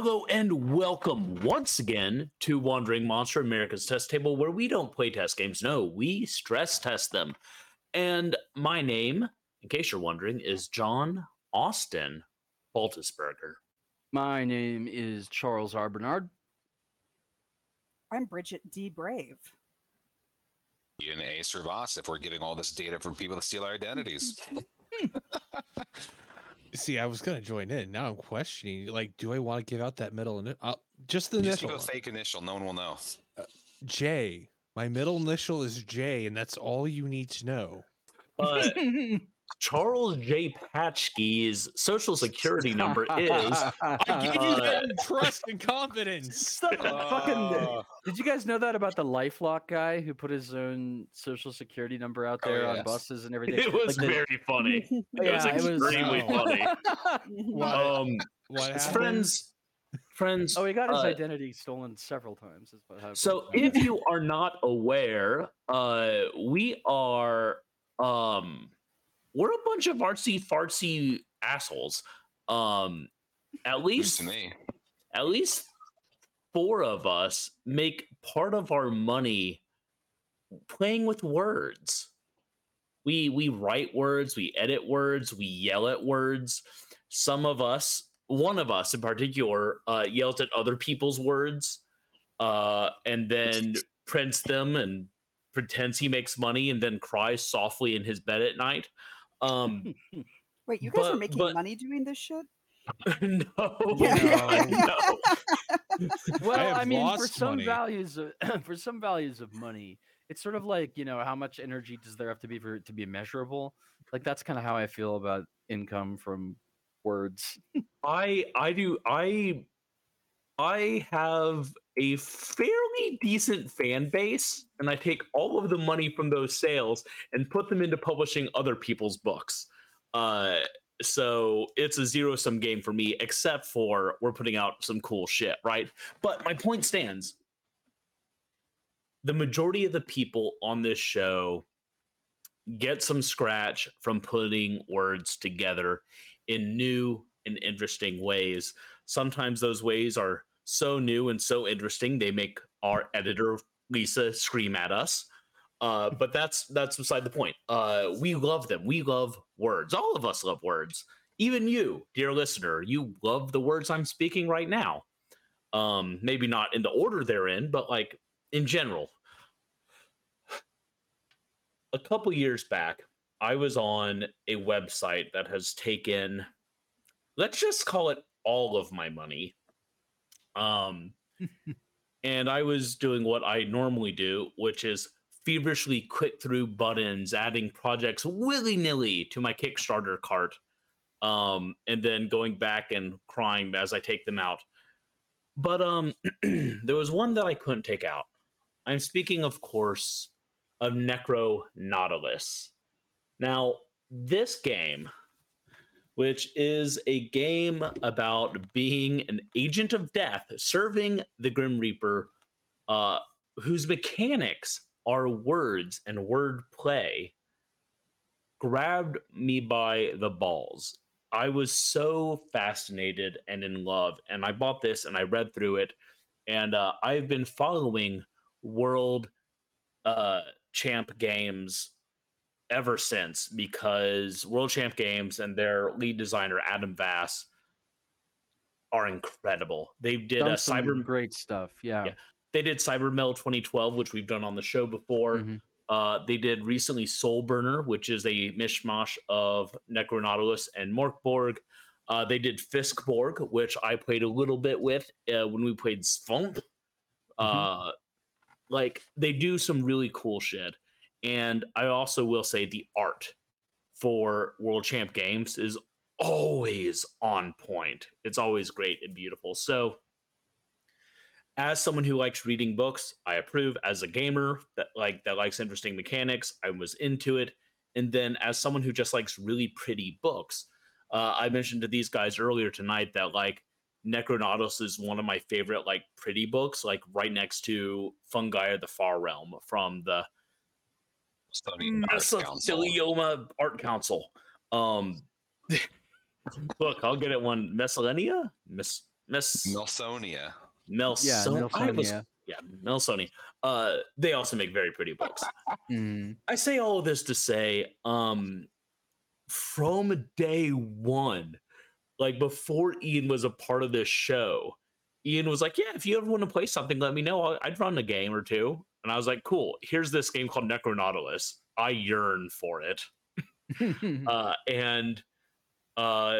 Hello and welcome once again to Wandering Monster America's Test Table, where we don't play test games. No, we stress test them. And my name, in case you're wondering, is John Austin Baltusberger. My name is Charles R. Bernard. I'm Bridget D. Brave. Ian A. Servas, if we're getting all this data from people to steal our identities. See, I was gonna join in. Now I'm questioning. Like, do I want to give out that middle initial? Uh, just the Just initial. give a one. fake initial, no one will know. J. My middle initial is J, and that's all you need to know. But Charles J. Patchkey's social security number is I give you Uh, that in trust and confidence. Stop that fucking. Uh, Did you guys know that about the LifeLock guy who put his own social security number out Oh, there on buses and everything? it was Like the- very funny. It was Yeah, it was- extremely funny. What? Um, what his friends, friends. oh, he got his uh, identity stolen several times. Is what happened. So if you are not aware, uh, we are um, we're a bunch of artsy fartsy assholes. Um, at Least least to me. at least four of us make part of our money playing with words. We we write words, we edit words, we yell at words. Some of us, one of us in particular, uh, yells at other people's words, uh, and then prints them and pretends he makes money, and then cries softly in his bed at night. Um, Wait, you guys are making but- money doing this shit? no, Yeah. no. well, have I, mean, for some money. values, of, for some values of money, it's sort of like you know how much energy does there have to be for it to be measurable? Like that's kind of how I feel about income from words. I I do I I have a fairly decent fan base and I take all of the money from those sales and put them into publishing other people's books. Uh so it's a zero sum game for me except for we're putting out some cool shit, right? But my point stands. The majority of the people on this show get some scratch from putting words together in new and interesting ways. Sometimes those ways are so new and so interesting they make our editor Lisa scream at us. Uh, but that's that's beside the point. Uh, we love them. We love words. All of us love words. Even you, dear listener, you love the words I'm speaking right now. Um, maybe not in the order they're in, but like in general. A couple years back, I was on a website that has taken, let's just call it all of my money. Um, and I was doing what I normally do, which is feverishly click through buttons, adding projects willy nilly to my Kickstarter cart, um, and then going back and crying as I take them out. But um, there was one that I couldn't take out. I'm speaking, of course, of Necro Nautilus. Now, this game, which is a game about being an agent of death, serving the Grim Reaper, uh, whose mechanics are words and word play, grabbed me by the balls. I was so fascinated and in love, and I bought this and I read through it, and uh, I've been following World uh, Champ Games ever since because World Champ Games and their lead designer Adam Vass are incredible. They did a cyber great stuff. Yeah. Yeah. they did Cybermel 2012, which we've done on the show before. Mhm. Uh, they did recently Soul Burner, which is a mishmash of Necronautilus and Mörk Borg. Uh, they did Fiskborg, which I played a little bit with uh, when we played Svump. Uh, like they do some really cool shit. And I also will say the art for World Champ Games is always on point. It's always great and beautiful. So, as someone who likes reading books, I approve. As a gamer that like that likes interesting mechanics, I was into it. And then as someone who just likes really pretty books, uh, I mentioned to these guys earlier tonight that like Necronautilus is one of my favorite like pretty books, like right next to Fungi of the Far Realm from the Studying Arts Council. Mesothelioma Art Council. Um, look, I'll get it one. Mesalenia? Miss Miss Nelsonia. Melson. Yeah, I was, Nelsonia. yeah, Melsoni. Uh, they also make very pretty books. Mm. I say all of this to say, um, from day one, like before Ian was a part of this show, Ian was like, "Yeah, if you ever want to play something, let me know. I'll- I'd run a game or two. And I was like, "Cool. Here's this game called Necronautilus. I yearn for it." uh, and uh,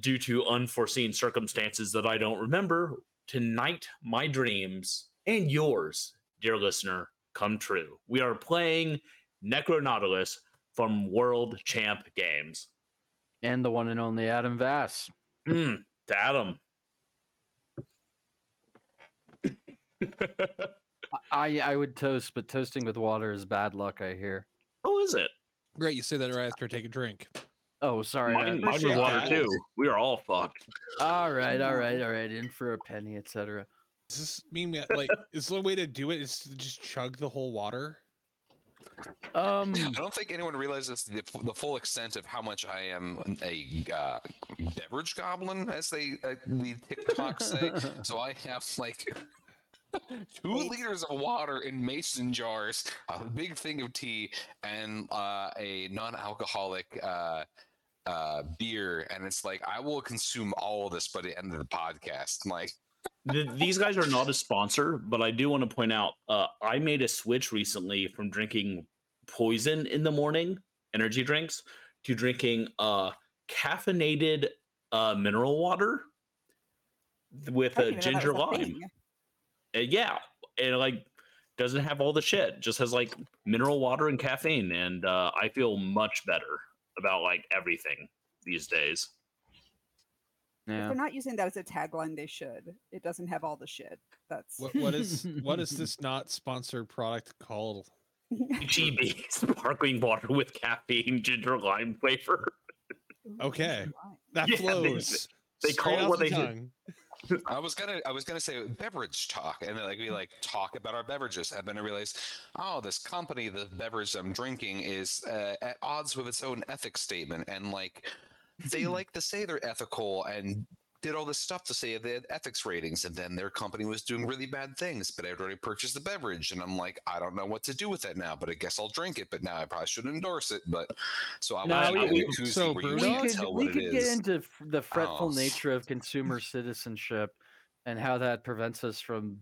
due to unforeseen circumstances that I don't remember, tonight my dreams and yours, dear listener, come true. We are playing Necronautilus from World Champ Games. and the one and only Adam Vass. Mm, to Adam. I I would toast, but toasting with water is bad luck. I hear. oh, is it? Great, you say that right after I take a drink. Oh, sorry. I- Mine, mine was appreciate water that. too. We are all fucked. all right, all right, all right. In for a penny, etc. Does this mean that like is the way to do it is to just chug the whole water? Um, I don't think anyone realizes the, the full extent of how much I am a uh, beverage goblin, as they uh, the TikToks say. so I have like two Wait. liters of water in mason jars, a big thing of tea, and uh, a non-alcoholic uh, uh, beer. And it's like I will consume all of this by the end of the podcast. Like, Th- these guys are not a sponsor, but I do want to point out uh, I made a switch recently from drinking poison in the morning, energy drinks, to drinking uh, caffeinated uh, mineral water with I a didn't even know that ginger was a lime. thing. Uh, yeah, it like doesn't have all the shit. Just has like mineral water and caffeine, and uh, I feel much better about like everything these days. If they're not using that as a tagline, they should. It doesn't have all the shit. That's What what is what is this not sponsored product called? GB sparkling water with caffeine, ginger lime flavor. Okay. That Yeah, flows. they straight call it what the they do. I was gonna, I was gonna say beverage talk, and then like we like talk about our beverages, and then I realized, oh, this company, the beverage I'm drinking, is uh, at odds with its own ethics statement, and like they like to say they're ethical and did all this stuff to say they had ethics ratings, and then their company was doing really bad things, but I'd already purchased the beverage, and I'm like, I don't know what to do with that now, but I guess I'll drink it, but now I probably should endorse it, but so I No, was we- we- so where you Bruno- we could, tell we could it get is. into the fretful Oh. nature of consumer citizenship and how that prevents us from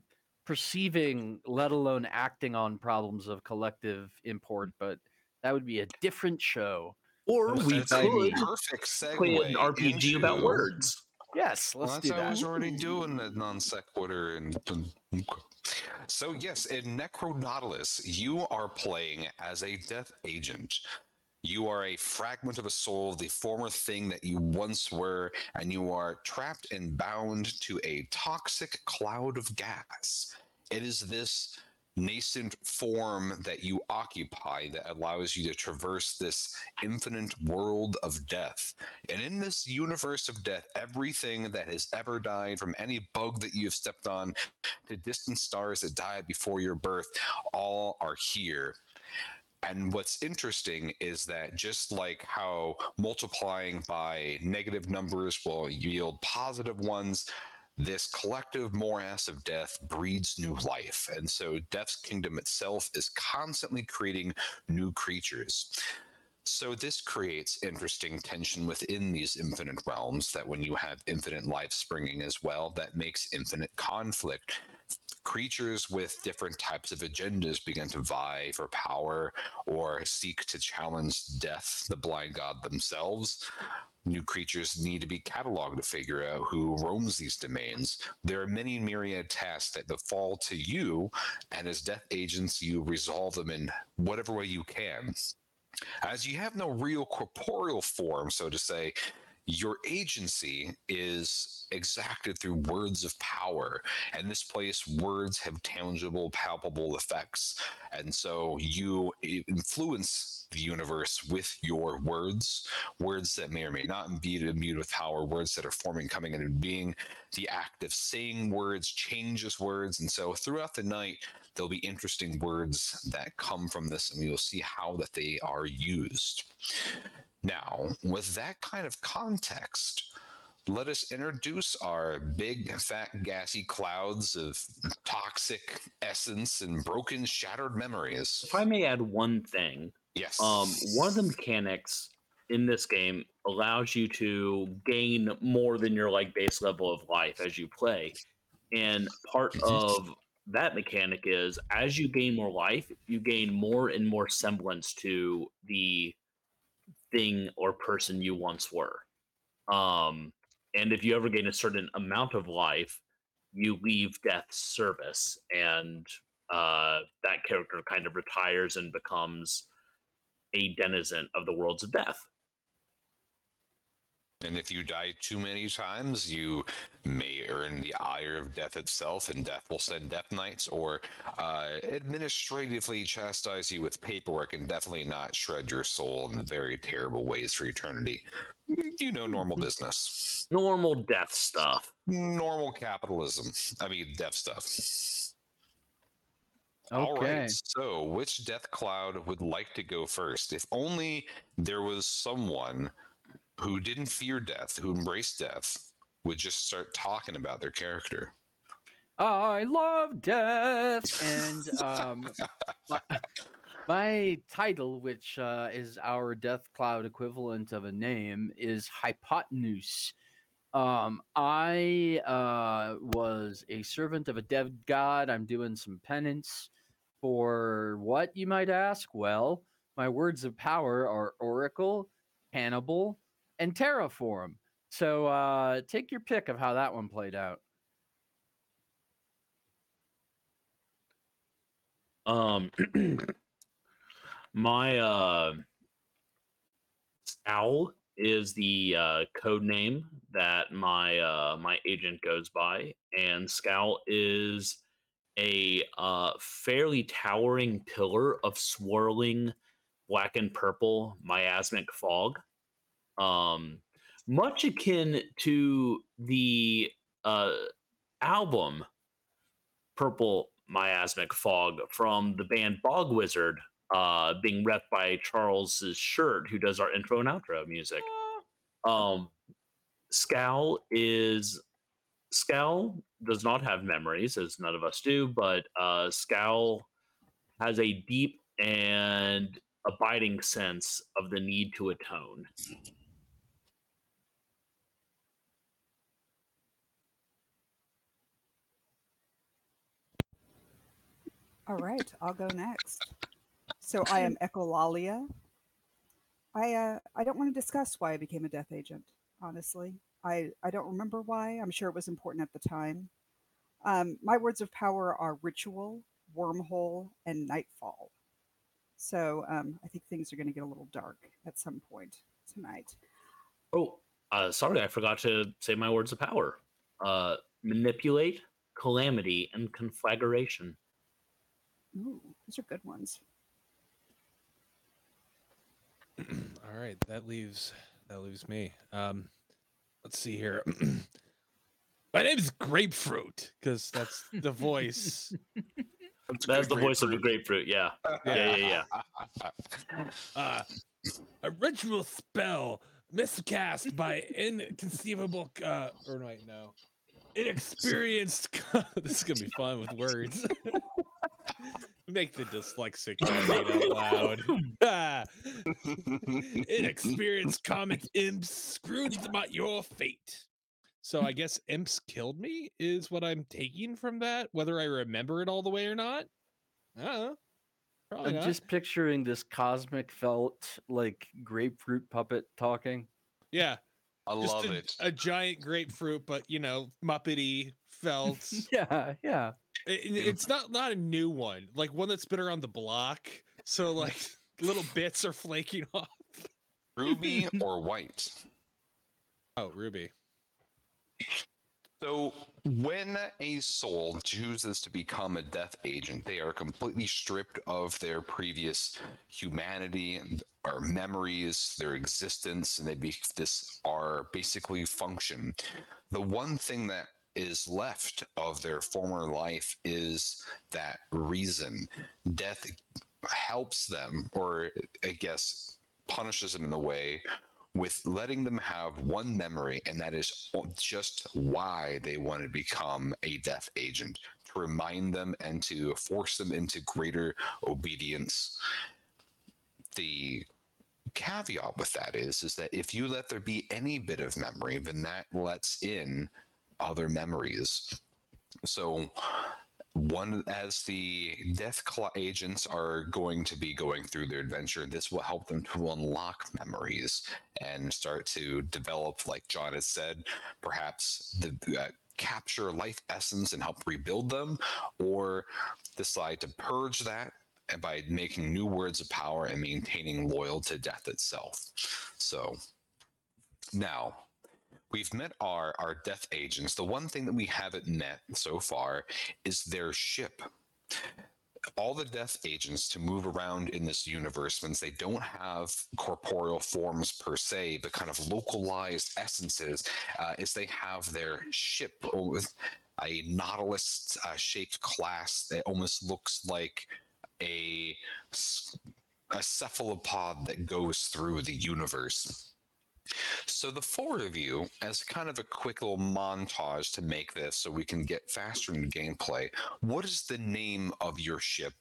perceiving, let alone acting on problems of collective import. But that would be a different show. Or we could perfect segue play an RPG about words. Yes, let's that's do how I was already doing the non sequitur and. So yes, in Necronautilus, you are playing as a death agent. You are a fragment of a soul, the former thing that you once were, and you are trapped and bound to a toxic cloud of gas. It is this nascent form that you occupy that allows you to traverse this infinite world of death. And in this universe of death, everything that has ever died, from any bug that you have stepped on to distant stars that died before your birth, all are here. And what's interesting is that just like how multiplying by negative numbers will yield positive ones, this collective morass of death breeds new life. And so Death's kingdom itself is constantly creating new creatures. So this creates interesting tension within these infinite realms that when you have infinite life springing as well, that makes infinite conflict. Creatures with different types of agendas begin to vie for power or seek to challenge death, the blind god themselves. New creatures need to be cataloged to figure out who roams these domains. There are many myriad tasks that fall to you, and as death agents, you resolve them in whatever way you can. As you have no real corporeal form, so to say, your agency is exacted through words of power. And this place, words have tangible, palpable effects. And so you influence the universe with your words, words that may or may not be imbued with power, words that are forming, coming into being. The act of saying words changes words. And so throughout the night, there'll be interesting words that come from this, and we will see how that they are used. Now, with that kind of context, let us introduce our big, fat, gassy clouds of toxic essence and broken, shattered memories. If I may add one thing, Yes. um, one of the mechanics in this game allows you to gain more than your like base level of life as you play, and part of that mechanic is as you gain more life, you gain more and more semblance to the thing or person you once were. Um, and if you ever gain a certain amount of life, you leave death's service, and uh, that character kind of retires and becomes a denizen of the worlds of death. And if you die too many times, you may earn the ire of death itself, and death will send death knights or uh, administratively chastise you with paperwork and definitely not shred your soul in very terrible ways for eternity. You know, normal business. Normal death stuff. Normal capitalism. I mean, death stuff. All Okay. right. So, which death cloud would like to go first? If only there was someone who didn't fear death, who embraced death, would just start talking about their character. I love death, and um, my, my title, which uh, is our Death Cloud equivalent of a name, is Hypotenuse. Um, I uh, was a servant of a dead god. I'm doing some penance for what you might ask. Well, my words of power are Oracle, Hannibal, and Terraform. So uh, take your pick of how that one played out. Um, my uh, Scowl is the uh, code name that my uh, my agent goes by, and Scowl is a uh, fairly towering pillar of swirling black and purple miasmic fog, um, much akin to the uh, album Purple Miasmic Fog from the band Bog Wizard, uh, being rep by Charles's shirt, who does our intro and outro music. Um, Scowl is Scowl does not have memories, as none of us do, but uh, Scowl has a deep and abiding sense of the need to atone. All right, I'll go next. So I am Echolalia. I uh, I don't want to discuss why I became a death agent. Honestly, I I don't remember why. I'm sure it was important at the time. Um, my words of power are ritual, wormhole, and nightfall. So um, I think things are going to get a little dark at some point tonight. Oh, uh, sorry, I forgot to say my words of power. Uh, manipulate, calamity, and conflagration. Ooh, those are good ones. All right, that leaves that leaves me. Um, let's see here. My name is Grapefruit because that's the voice. That's the voice of the grapefruit. Yeah. Yeah, yeah, yeah. Uh, a ritual spell miscast by inconceivable. Uh, or wait, no, inexperienced. this is gonna be fun with words. Make the dyslexic read out loud. Inexperienced comic imps screwed about your fate. So I guess imps killed me is what I'm taking from that. Whether I remember it all the way or not, I don't know. Probably I'm not. just picturing this cosmic felt like grapefruit puppet talking. yeah, I just love a, it. a giant grapefruit, but you know, muppety felt. Yeah, yeah. It- it- it's not not a new one, like one that's been around the block. So like little bits are flaking off. Ruby or white? Oh, Ruby. So, when a soul chooses to become a death agent, they are completely stripped of their previous humanity and or memories, their existence, and they be this are basically function. The one thing that is left of their former life is that reason. Death helps them, or I guess punishes them in a way with letting them have one memory, and that is just why they want to become a death agent to remind them and to force them into greater obedience. The caveat with that is is that if you let there be any bit of memory, then that lets in other memories. So one as the death claw agents are going to be going through their adventure this will help them to unlock memories and start to develop like john has said perhaps the uh, capture life essence and help rebuild them or decide to purge that by making new words of power and maintaining loyal to death itself so now we've met our our death agents. The one thing that we haven't met so far is their ship. All the death agents to move around in this universe since they don't have corporeal forms per se. But kind of localized essences uh, is they have their ship with a nautilus uh, shaped class that almost looks like a a cephalopod that goes through the universe so the four of you, as kind of a quick little montage to make this so we can get faster into gameplay, what is the name of your ship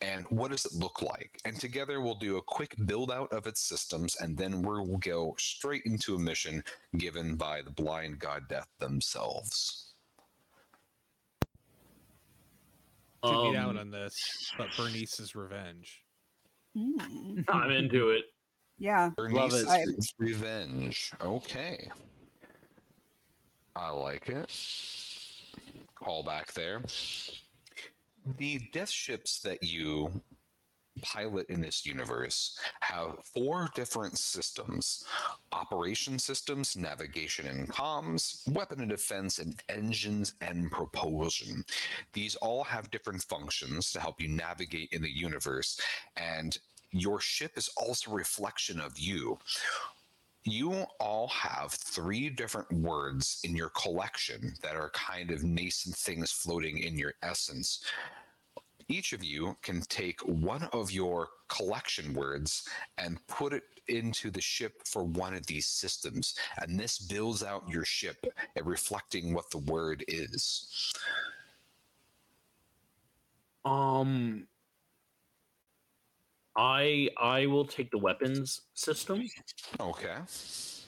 and what does it look like? And together we'll do a quick build out of its systems and then we'll go straight into a mission given by the blind god death themselves. Took me Um, down on this, but Bernice's revenge. Mm, I'm into it. Yeah. Love it. Bernice's Revenge. Okay. I like it. Call back there. The death ships that you pilot in this universe have four different systems operation systems, navigation and comms, weapon and defense, and engines and propulsion. These all have different functions to help you navigate in the universe, and your ship is also a reflection of you. You all have three different words in your collection that are kind of nascent things floating in your essence each of you can take one of your collection words and put it into the ship for one of these systems. And this builds out your ship, uh, reflecting what the word is. Um, I I will take the weapons system, Okay.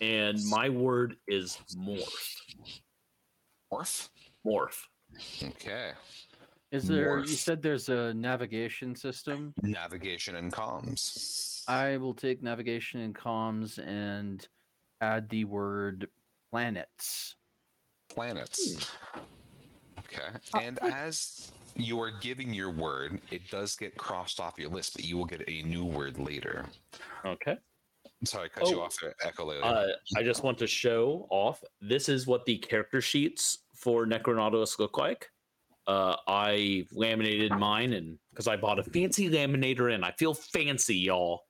and my word is morph. Morph. Morph. Okay. Is there? You said there's a navigation system. Navigation and comms. I will take navigation and comms and add the word planets. planets. Okay. Uh, And as you are giving your word, it does get crossed off your list, but you will get a new word later. Okay. Sorry, I cut you Oh, off there. Uh, I just want to show off. This is what the character sheets for Necronautilus look like. Uh, I laminated mine, and because I bought a fancy laminator, and I feel fancy, y'all.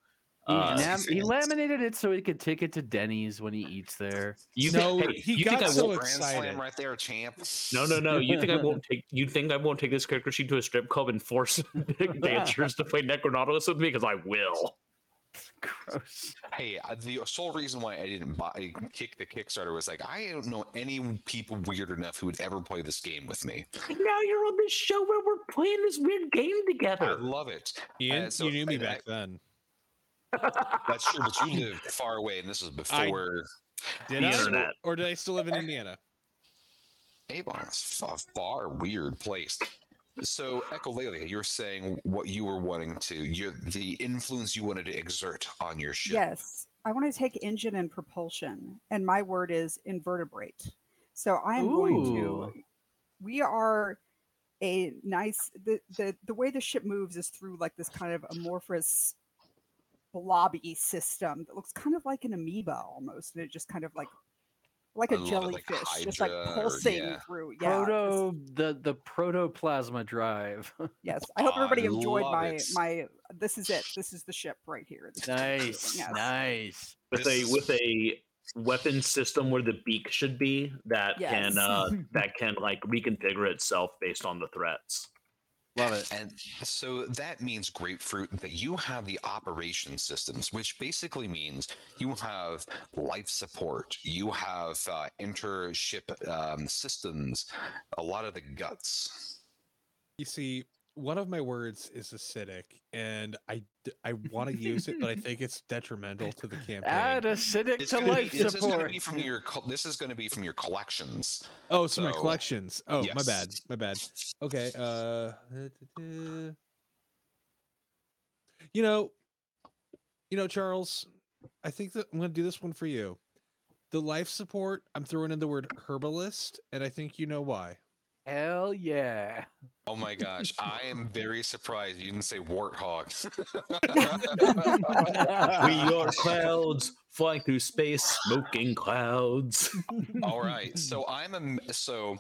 He, Uh, nam- he laminated it so he could take it to Denny's when he eats there. you know, hey, he you got think I so won't? Grand excited. slam right there, champ. No, no, no. You think I won't take? You think I won't take this character sheet to a strip club and force dancers to play Necronautilus with me? Because I will. Gross. Hey, uh, the sole reason why I didn't buy kick the Kickstarter was like I don't know any people weird enough who would ever play this game with me. Now you're on this show where we're playing this weird game together. I love it. Ian, Uh, so- you knew me and I- back then. That's true, but you lived far away, and this was before Did The I? internet. Or did I still live in Indiana? Avon. It's a far weird place. So, Echolalia, you're saying what you were wanting to, you the influence you wanted to exert on your ship. Yes. I want to take engine and propulsion, and my word is invertebrate. So I am going to. We are a nice. The, the the way the ship moves is through like this kind of amorphous blobby system that looks kind of like an amoeba almost, and it just kind of like like a, love it, like jellyfish, just like Hydra or- pulsating yeah. through. Yeah, this- Proto the the protoplasma drive. yes. I hope I everybody enjoyed my it. my. This is it. This is the ship right here. This is what we're doing, nice, yes. nice. with This a with a weapon system where the beak should be that can uh that can like reconfigure itself based on the threats. Love it. And so that means grapefruit that you have the operation systems, which basically means you have life support, you have uh, intership um, systems, a lot of the guts. You see, one of my words is acidic, and I I want to use it, but I think it's detrimental to the campaign. Add acidic It's to gonna be- life this is going to support. be from your. This is going to be from your collections. Oh, so, my collections. Oh, my bad. My bad. Okay. Uh, you know, you know, Charles. I think that I'm going to do this one for you. The life support. I'm throwing in the word herbalist, and I think you know why. Hell yeah. Oh my gosh, I am very surprised you didn't say warthogs. we are clouds flying through space, smoking clouds. All right. So I'm a. so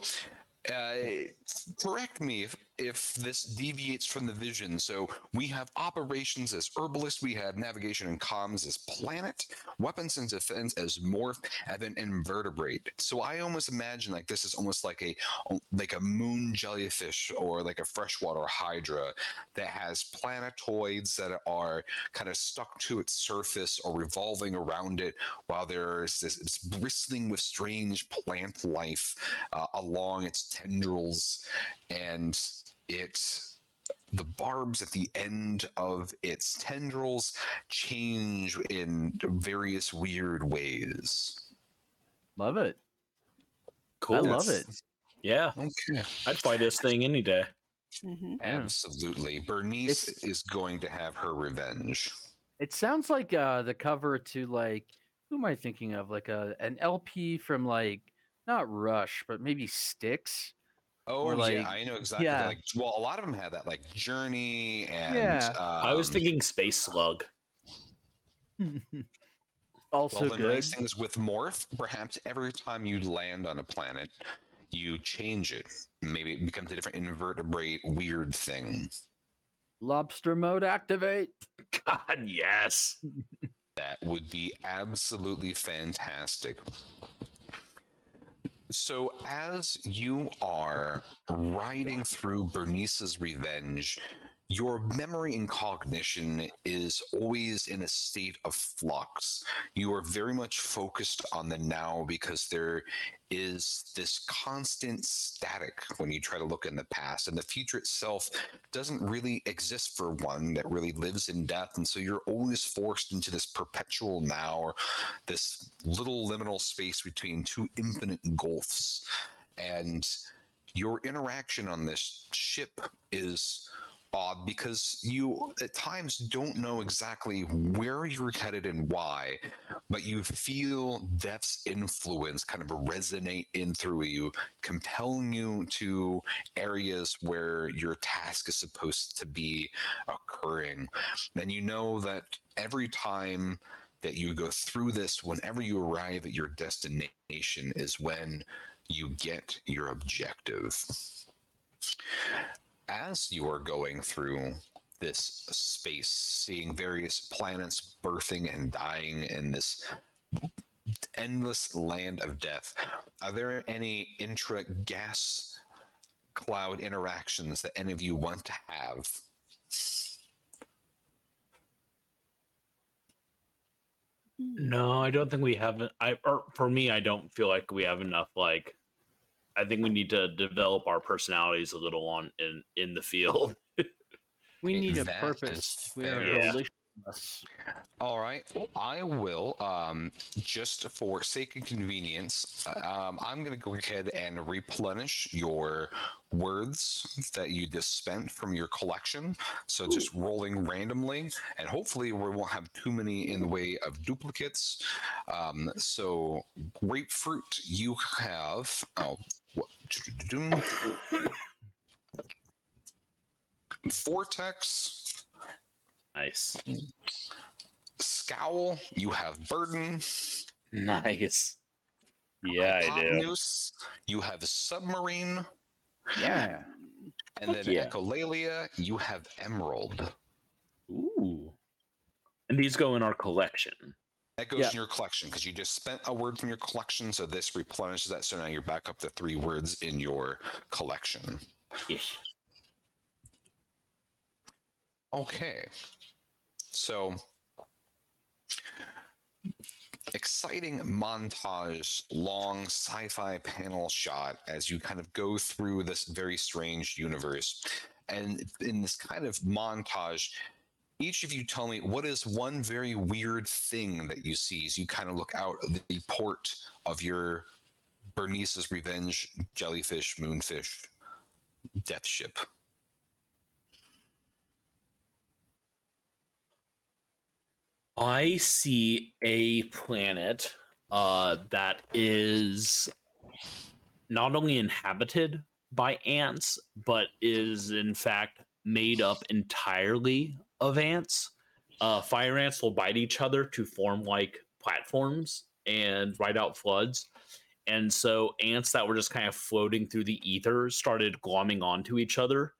uh, correct me if, if this deviates from the vision. So we have operations as herbalist, we have navigation and comms as planet, weapons and defense as morph, and then invertebrate. So I almost imagine like this is almost like a like a moon jellyfish or like a freshwater hydra that has planetoids that are kind of stuck to its surface or revolving around it while there's this it's bristling with strange plant life uh, along its tendrils and it the barbs at the end of its tendrils change in various weird ways Love it. Cool. I love it. Yeah, okay I'd buy this thing any day. hmm absolutely bernice It's- is going to have her revenge It sounds like uh the cover to like who am I thinking of? Like a an LP from like not Rush, but maybe Styx. Oh Or, yeah, like- I know exactly. yeah. Like, well, a lot of them had that, like Journey and. Yeah. I was um, thinking Space Slug. also Well, the good. nice thing is with Morph, perhaps every time you land on a planet, you change it. Maybe it becomes a different invertebrate, weird thing. Lobster mode activate. God, yes. That would be absolutely fantastic. So, as you are riding through Bernice's revenge, your memory and cognition is always in a state of flux. You are very much focused on the now because there is this constant static when you try to look in the past, and the future itself doesn't really exist for one that really lives in death. And so you're always forced into this perpetual now or this little liminal space between two infinite gulfs. And your interaction on this ship is odd because you at times don't know exactly where you're headed and why, but you feel death's influence kind of resonate in through you, compelling you to areas where your task is supposed to be occurring. And you know that every time that you go through this, whenever you arrive at your destination, is when you get your objective. As you are going through this space, seeing various planets birthing and dying in this endless land of death, are there any intra gas cloud interactions that any of you want to have? No, I don't think we have. I or for me, I don't feel like we have enough. Like, I think we need to develop our personalities a little on in in the field. We need a purpose. We are fair. Yeah. volitionless. All right, I will. Um, just for sake of convenience, uh, um, I'm going to go ahead and replenish your words that you just spent from your collection. So just rolling randomly, and hopefully we won't have too many in the way of duplicates. Um, so grapefruit, you have. Oh, what? Vortex, nice, scowl, you have burden. nice. Yeah, I do. You have submarine, Yeah. and then yeah. echolalia. You have emerald. Ooh, and these go in our collection. That goes Yeah. in your collection because you just spent a word from your collection, so this replenishes that. So now you're back up to three words in your collection. Yes. Okay. So exciting montage, long sci fi panel shot as you kind of go through this very strange universe. And in this kind of montage, each of you tell me what is one very weird thing that you see as you kind of look out of the port of your Bernice's Revenge jellyfish, moonfish, death ship. I see a planet uh, that is not only inhabited by ants, but is in fact made up entirely of ants. Uh, fire ants will bite each other to form like platforms and ride out floods. And so ants that were just kind of floating through the ether started glomming onto each other.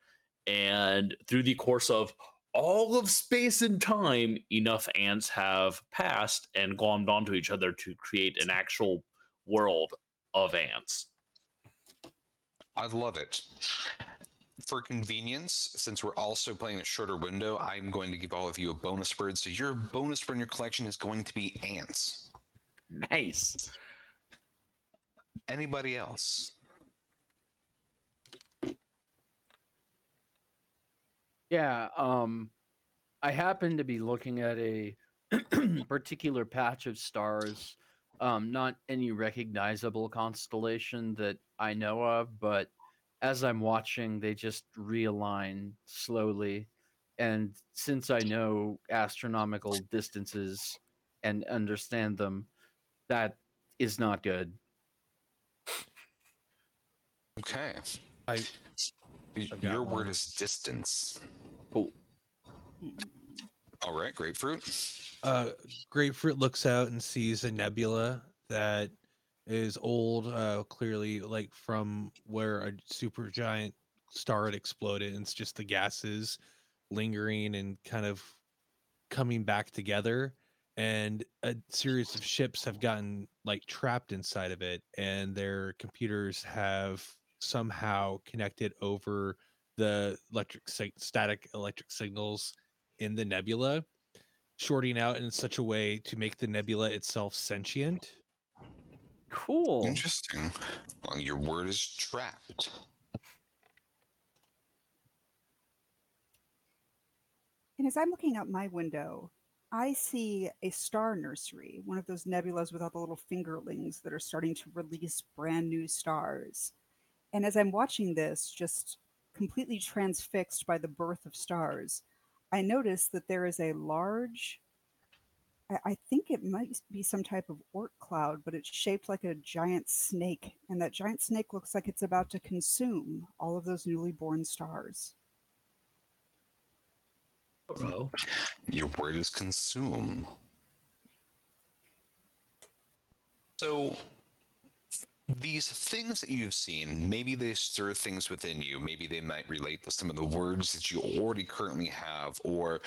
And through the course of all of space and time, enough ants have passed and glommed onto each other to create an actual world of ants. I love it. For convenience, since we're also playing a shorter window, I'm going to give all of you a bonus word. So your bonus word in your collection is going to be ants. Nice. Anybody else? Yeah, um, I happen to be looking at a particular patch of stars, um, not any recognizable constellation that I know of, but as I'm watching, they just realign slowly. And since I know astronomical distances and understand them, that is not good. Okay. I Y- I've got Your one. word is distance. Cool. All right, grapefruit. uh grapefruit looks out and sees a nebula that is old uh clearly like from where a super giant star had exploded and it's just the gases lingering and kind of coming back together and a series of ships have gotten like trapped inside of it and their computers have somehow connected over the electric static electric signals in the nebula shorting out in such a way to make the nebula itself sentient. Cool. Interesting. Well, your word is trapped. And as I'm looking out my window, I see a star nursery, one of those nebulas with all the little fingerlings that are starting to release brand new stars. And as I'm watching this, just completely transfixed by the birth of stars, I notice that there is a large, I, I think it might be some type of orc cloud, but it's shaped like a giant snake. And that giant snake looks like it's about to consume all of those newly born stars. Bro. Your word is consume. So, these things that you've seen, maybe they stir things within you. Maybe they might relate to some of the words that you already currently have, or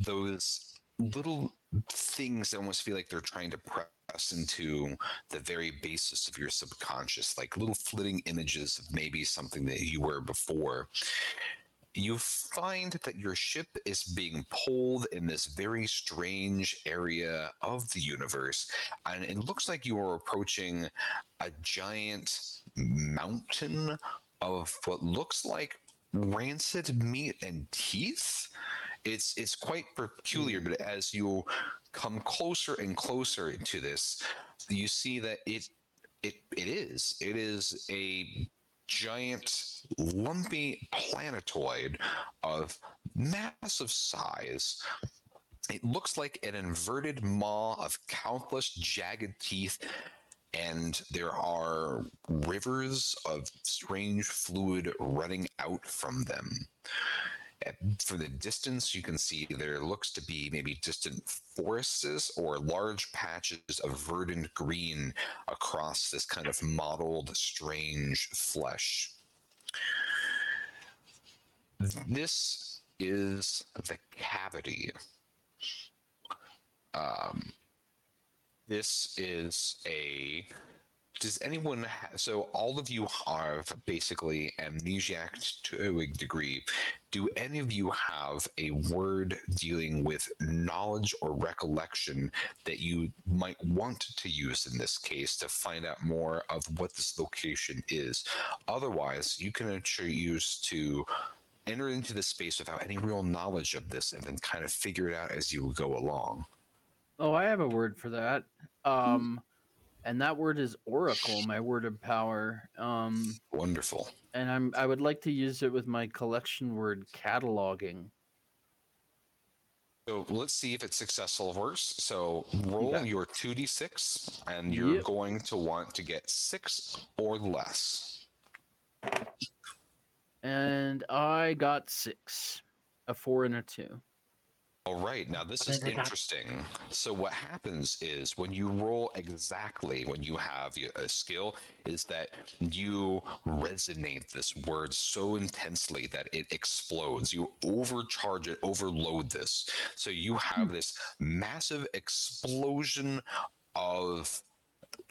those little things that almost feel like they're trying to press into the very basis of your subconscious, like little flitting images of maybe something that you were before you find that your ship is being pulled in this very strange area of the universe and it looks like you are approaching a giant mountain of what looks like rancid meat and teeth it's it's quite peculiar mm. but as you come closer and closer to this you see that it it it is it is a giant lumpy planetoid of massive size. It looks like an inverted maw of countless jagged teeth, and there are rivers of strange fluid running out from them. For the distance, you can see there looks to be maybe distant forests or large patches of verdant green across this kind of mottled, strange flesh. This is the cavity. Um, this is a does anyone ha- so all of you have basically amnesiac to a degree. Do any of you have a word dealing with knowledge or recollection that you might want to use in this case to find out more of what this location is? Otherwise you can choose to enter into the space without any real knowledge of this and then kind of figure it out as you go along. Oh, I have a word for that. Um, and that word is oracle, my word of power. Um, wonderful and I'm I would like to use it with my collection word cataloging. So let's see if it's successful or worse. So roll Okay. your 2d6, and you're Yep. going to want to get six or less. And I got six, a four and a two. All right, now this is interesting. So what happens is when you roll exactly when you have a skill is that you resonate this word so intensely that it explodes. You overcharge it, overload this. So you have this massive explosion of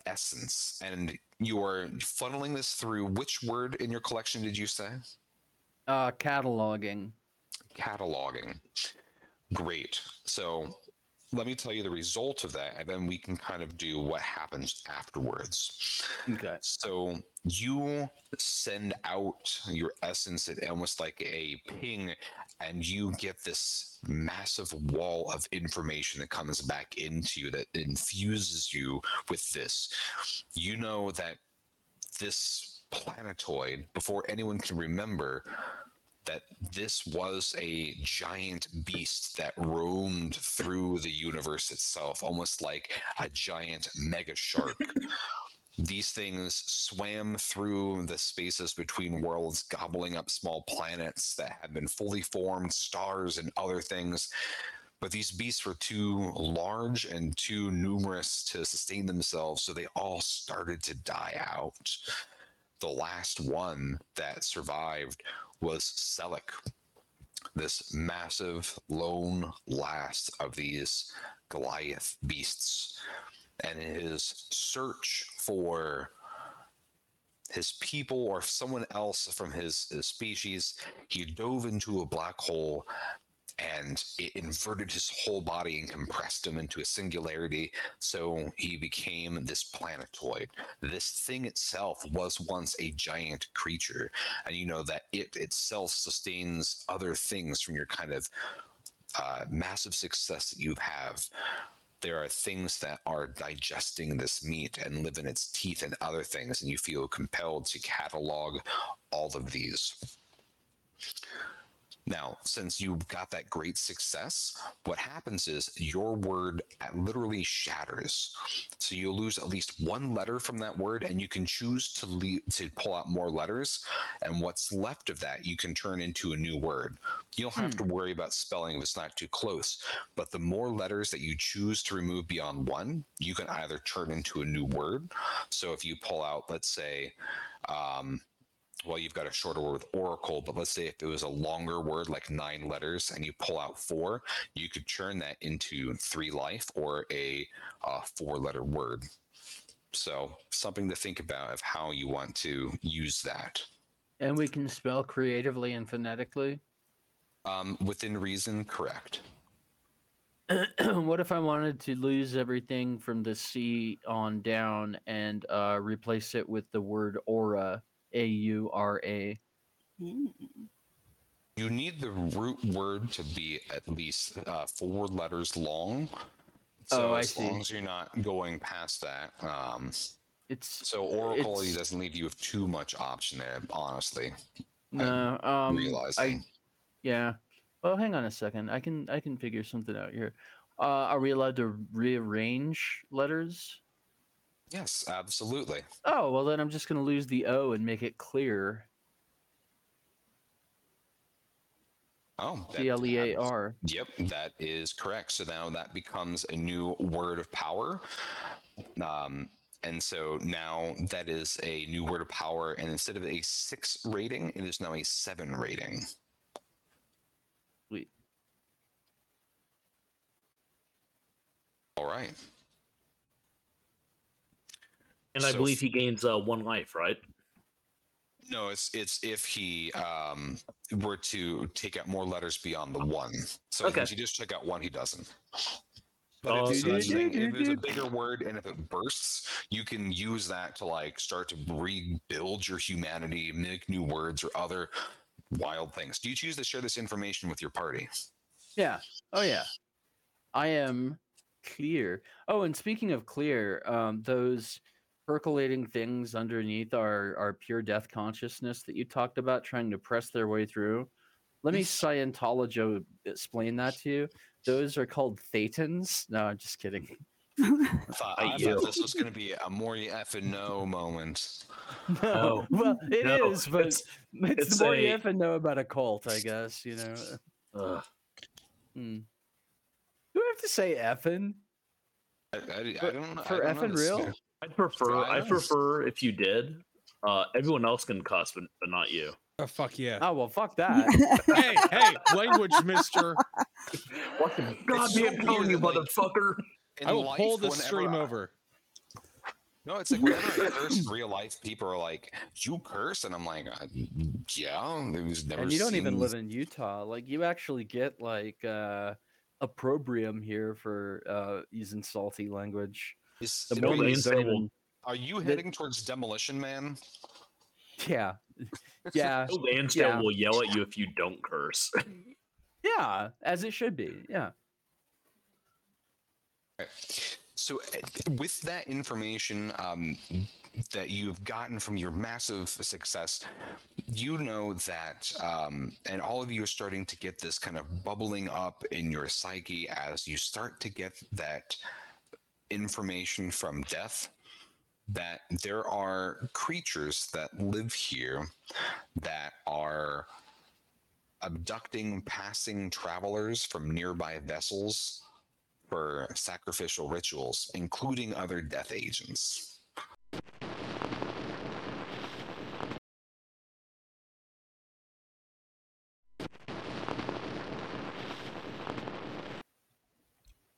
essence and you are funneling this through which word in your collection did you say? Uh, cataloging. cataloging. Great. So let me tell you the result of that, and then we can kind of do what happens afterwards. Okay. So you send out your essence at almost like a ping, and you get this massive wall of information that comes back into you that infuses you with this. You know that this planetoid, before anyone can remember, that this was a giant beast that roamed through the universe itself, almost like a giant mega shark. These things swam through the spaces between worlds, gobbling up small planets that had been fully formed, stars, and other things. But these beasts were too large and too numerous to sustain themselves, so they all started to die out. The last one that survived was Selleck, this massive lone last of these Goliath beasts. And in his search for his people or someone else from his, his species, he dove into a black hole and it inverted his whole body and compressed him into a singularity. So he became this planetoid. This thing itself was once a giant creature, and you know that it itself sustains other things from your kind of uh, massive success that you have. There are things that are digesting this meat and live in its teeth and other things, and you feel compelled to catalog all of these. Now, since you've got that great success, what happens is your word literally shatters. So you lose at least one letter from that word, and you can choose to le- to pull out more letters. And what's left of that, you can turn into a new word. You don't have to worry about spelling if it's not too close. But the more letters that you choose to remove beyond one, you can either turn into a new word. So if you pull out, let's say, um, well, you've got a shorter word with oracle, but let's say if it was a longer word, like nine letters, and you pull out four, you could churn that into three life or a uh, four letter word. So, something to think about of how you want to use that. And we can spell creatively and phonetically. Um, within reason, correct. what if I wanted to lose everything from the C on down and uh, replace it with the word aura, A U R A? Mm. You need the root word to be at least uh, four letters long. So, Oh, I as long as you're not going past that, um, It's so Oracle It's- doesn't leave you with too much option there, honestly. no, um, I yeah. Well, hang on a second. I can I can figure something out here. Uh, are we allowed to rearrange letters? Yes, absolutely. Oh well, then I'm just gonna lose the O and make it clear. Oh, that C L E A Yep, that is correct. So now that becomes a new word of power. Um, and so now that is a new word of power. And instead of a six rating, it is now a seven rating. Sweet. All right. And I So believe he gains uh, one life, right? No, it's it's if he um were to take out more letters beyond the one. So Okay. if he just took out one, he doesn't. But Oh, if, so so that's the thing, if it's a bigger word and if it bursts, you can use that to like start to rebuild your humanity, make new words or other wild things. Do you choose to share this information with your party? Yeah. Oh yeah. I am clear. Oh, and speaking of clear, um, those percolating things underneath our our pure death consciousness that you talked about trying to press their way through. Let me Scientology explain that to you. Those are called thetans. No, I'm just kidding. I thought, I I thought this was going to be a more F and no moment. No, well, it is, no, but it's- it's, it's the more you a- have to know about a cult, I guess. You know. Ugh. Hmm. Do I have to say effing? I, I, I For- don't know. I for don't know effing this. real? I'd prefer. I I know. prefer if you did. Uh, everyone else can cuss, but, but not you. Oh fuck yeah. Oh well, fuck that. hey, hey, language, mister. What the so goddamn tone, you like, motherfucker? I will pull this stream I- over. No, it's like whenever I curse in real life, people are like, "You curse," and I'm like, uh, "Yeah." It was never. and you don't even live in Utah. Like you actually get like uh opprobrium here for uh using salty language. Is, The it- more Mormons incel don't will- even- are you the- heading towards demolition, man? Yeah. Yeah. No Lansdale Yeah. will yell at you if you don't curse. Yeah. As it should be. Yeah. So, uh, with that information um, that you've gotten from your massive success, you know that, um, and all of you are starting to get this kind of bubbling up in your psyche as you start to get that information from death. That there are creatures that live here that are abducting passing travelers from nearby vessels for sacrificial rituals, including other death agents.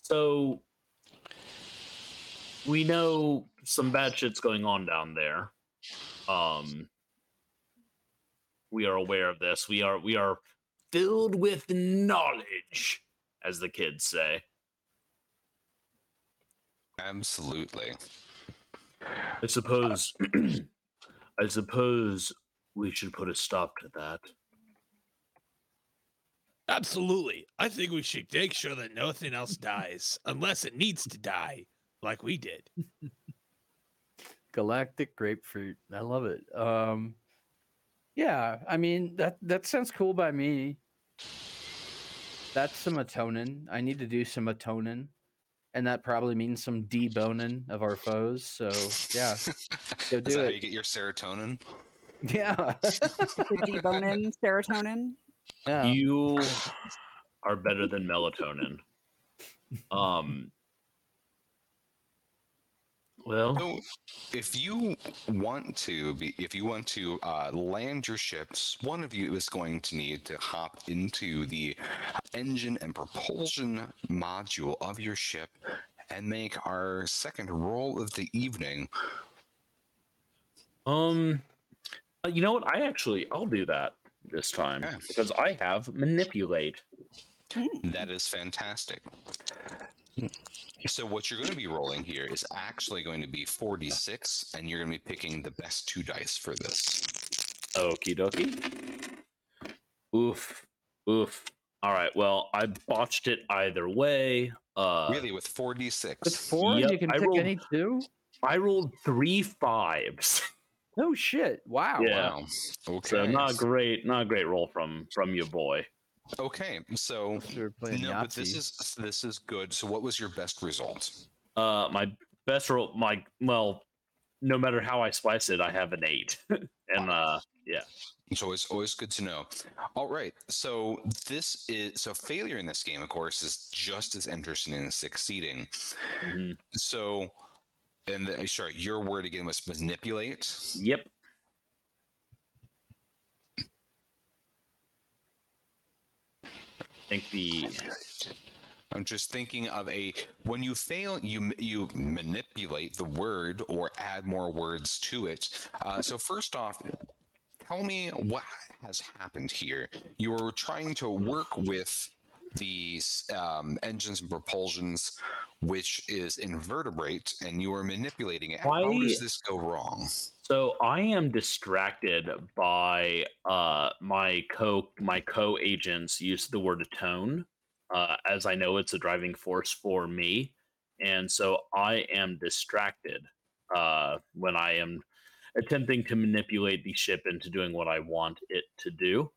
So we know some bad shit's going on down there. Um we are aware of this. We are we are filled with knowledge, as the kids say. Absolutely. I suppose I suppose we should put a stop to that. Absolutely. I think we should make sure that nothing else dies unless it needs to die, like we did. Galactic grapefruit. I love it. Um yeah, I mean that that sounds cool by me. That's some atonin. I need to do some atonin. And that probably means some deboning of our foes. So yeah. Go Is do that how it. you get your serotonin? Yeah. The debonin, serotonin. yeah. You are better than melatonin. Um well, So, if you want to be, if you want to uh, land your ships, one of you is going to need to hop into the engine and propulsion module of your ship and make our second roll of the evening. Um, uh, you know what? I actually I'll do that this time Yeah. because I have manipulate. That is fantastic. So what you're going to be rolling here is actually going to be 46, and you're going to be picking the best two dice for this. Okie dokie. Oof, oof. All right. Well, I botched it either way. Uh, really, with 46. With four, Yep, you can I pick rolled- any two. I rolled three fives, No shit. Wow. Yeah. Wow. Okay. so not great. Not a great roll from from your boy. Okay. So We were playing no, but this is this is good. So what was your best result? Uh, my best roll. My well, no matter how I slice it, I have an eight, and uh, yeah. It's always always good to know. All right. So this is so failure in this game, of course, is just as interesting as succeeding. mhm. So, and the, sorry, your word again was manipulate. yep. I think the I'm just thinking of a when you fail, you you manipulate the word or add more words to it. Uh, so first off, tell me what has happened here. You were trying to work with these um, engines and propulsions, which is invertebrate, and you are manipulating it. How Why- does this go wrong? So I am distracted by uh my co my co agents use the word atone, uh, as I know it's a driving force for me, and so I am distracted uh when I am attempting to manipulate the ship into doing what I want it to do.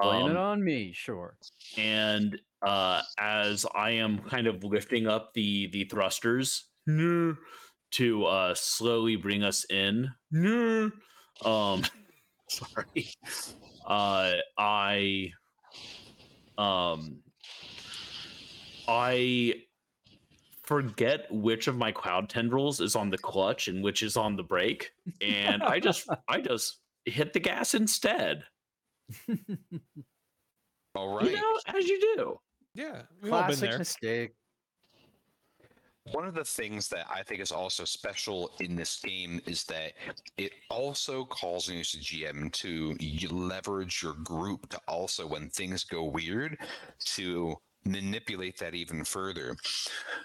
Blame it Um, on me, sure. and uh, as I am kind of lifting up the the thrusters to uh, slowly bring us in, um, sorry, uh, I um, I forget which of my cloud tendrils is on the clutch and which is on the brake, and I just I just hit the gas instead. All right. You know, as you do. Yeah, we've all been Classic there. mistake. One of the things that I think is also special in this game is that it also calls on you as a GM to leverage your group to also, when things go weird, to manipulate that even further.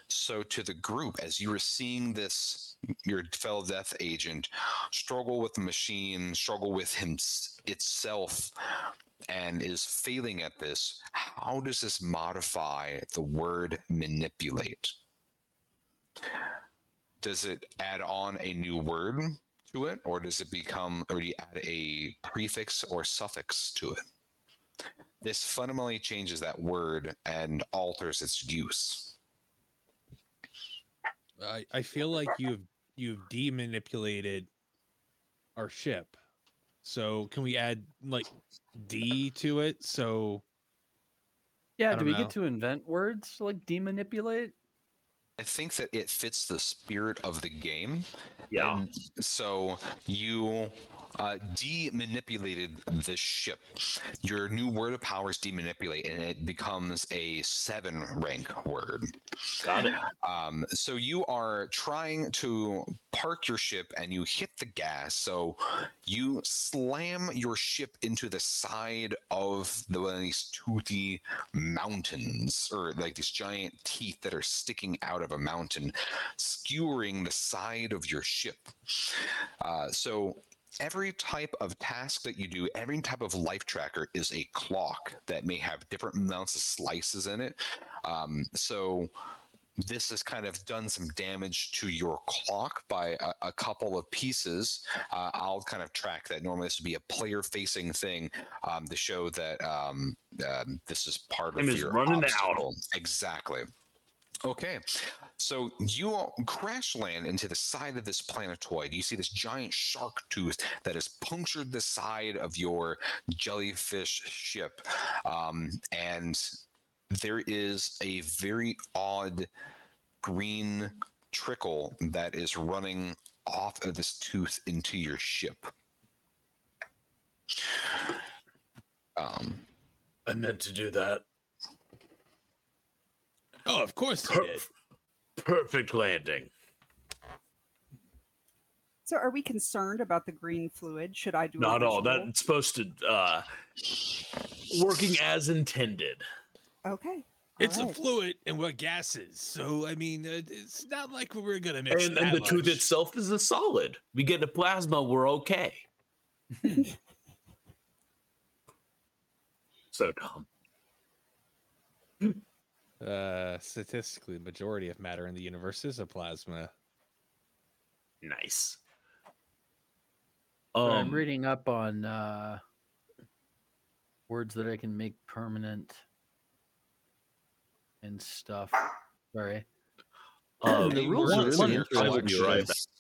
So, to the group, as you were seeing this, your fellow death agent struggle with the machine, struggle with him itself, and is failing at this, how does this modify the word manipulate? Does it add on a new word to it, or does it become, or do you add a prefix or suffix to it? This fundamentally changes that word and alters its use. I, I feel like you've you've demanipulated our ship. So can we add like D to it? So Yeah, do we know. get to invent words like demanipulate? I think that it fits the spirit of the game. Yeah. And so you uh, demanipulated the ship. Your new word of power is demanipulate, and it becomes a seven rank word. Got it. Um, so you are trying to park your ship and you hit the gas. So you slam your ship into the side of the one of these toothy mountains, or like these giant teeth that are sticking out of a mountain, skewering the side of your ship. Uh, so every type of task that you do, every type of life tracker is a clock that may have different amounts of slices in it. Um, so this has kind of done some damage to your clock by a, a couple of pieces. Uh, I'll kind of track that. Normally, this would be a player-facing thing um, to show that um, um, this is part Time of is your running out. obstacle. Exactly. Okay, so you crash land into the side of this planetoid. You see this giant shark tooth that has punctured the side of your jellyfish ship, um, and there is a very odd green trickle that is running off of this tooth into your ship. Um, I meant to do that. Oh, of course you did. Perfect landing. So, are we concerned about the green fluid? Should I do a Not all. visual? That's supposed to uh working as intended. Okay. It's a alright. fluid and what gases. So I mean, uh, it's not like we're gonna mix. And, and that the tooth much. itself is a solid. We get a plasma, we're okay. so dumb. Uh, statistically, the majority of matter in the universe is a plasma. Nice. I'm Um, reading up on uh, words that I can make permanent and stuff. Sorry. um, The rules are that's really in your I will be interesting.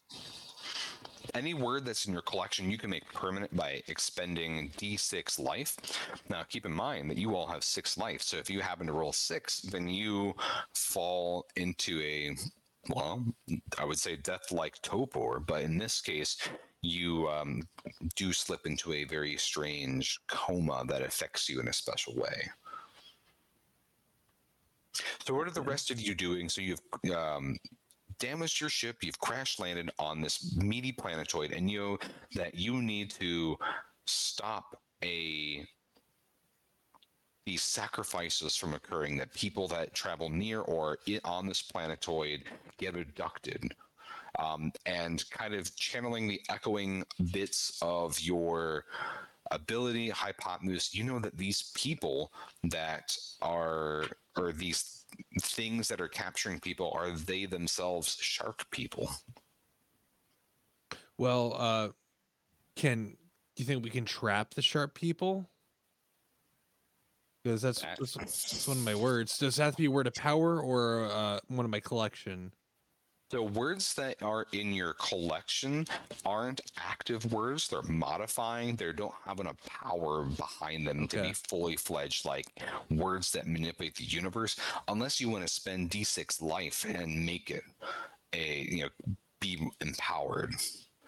Any word that's in your collection, you can make permanent by expending d6 life. Now, keep in mind that you all have six life. So if you happen to roll six, then you fall into a, well, I would say death like torpor. But in this case, you um, do slip into a very strange coma that affects you in a special way. So what are the rest of you doing? So you've um, damaged your ship. You've crash landed on this meaty planetoid, and you know that you need to stop a these sacrifices from occurring. That people that travel near or on this planetoid get abducted. Um, and kind of channeling the echoing bits of your ability hypotenuse you know that these people that are or these things that are capturing people are they themselves shark people Well, uh, can do you think we can trap the sharp people? Because that's, that's that's one of my words. Does that have to be a word of power or uh, one of my collection? So words that are in your collection aren't active words they're modifying they don't have enough power behind them to be fully fledged like words that manipulate the universe unless you want to spend d6 life and make it a you know be empowered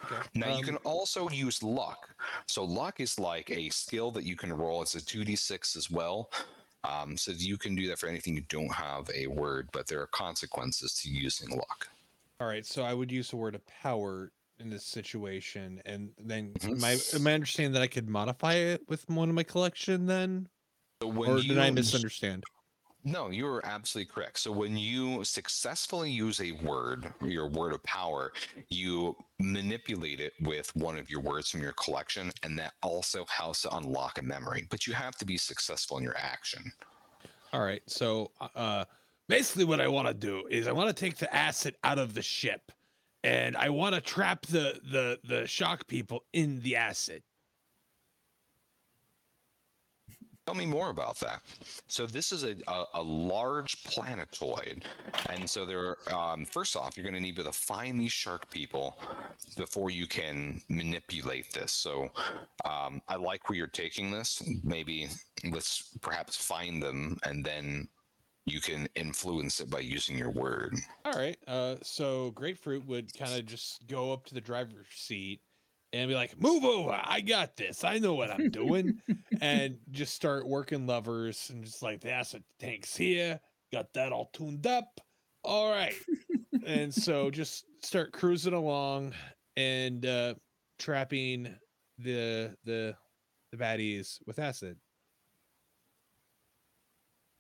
Okay. Now you Um, can also use luck. So luck is like a skill that you can roll. It's a 2d6 as well. Um, so you can do that for anything you don't have a word, but there are consequences to using luck. All right, so I would use the word of power in this situation, and then Mhm. am I understanding that I could modify it with one of my collection then, So when or you did I misunderstand? No, you are absolutely correct. So when you successfully use a word, your word of power, you manipulate it with one of your words from your collection, and that also helps to unlock a memory. But you have to be successful in your action. All right, so uh, basically, what I want to do is I want to take the acid out of the ship, and I want to trap the the the shock people in the acid. Tell me more about that. So this is a, a, a large planetoid, and so there. Um, first off, you're going to need to find these shark people before you can manipulate this. So um, I like where you're taking this. Maybe let's perhaps find them, and then you can influence it by using your word. All right, uh, so grapefruit would kind of just go up to the driver's seat and be like, "Move over! I got this. I know what I'm doing," and just start working levers and just like the acid tanks here. Got that all tuned up. All right, and so just start cruising along and uh, trapping the the the baddies with acid.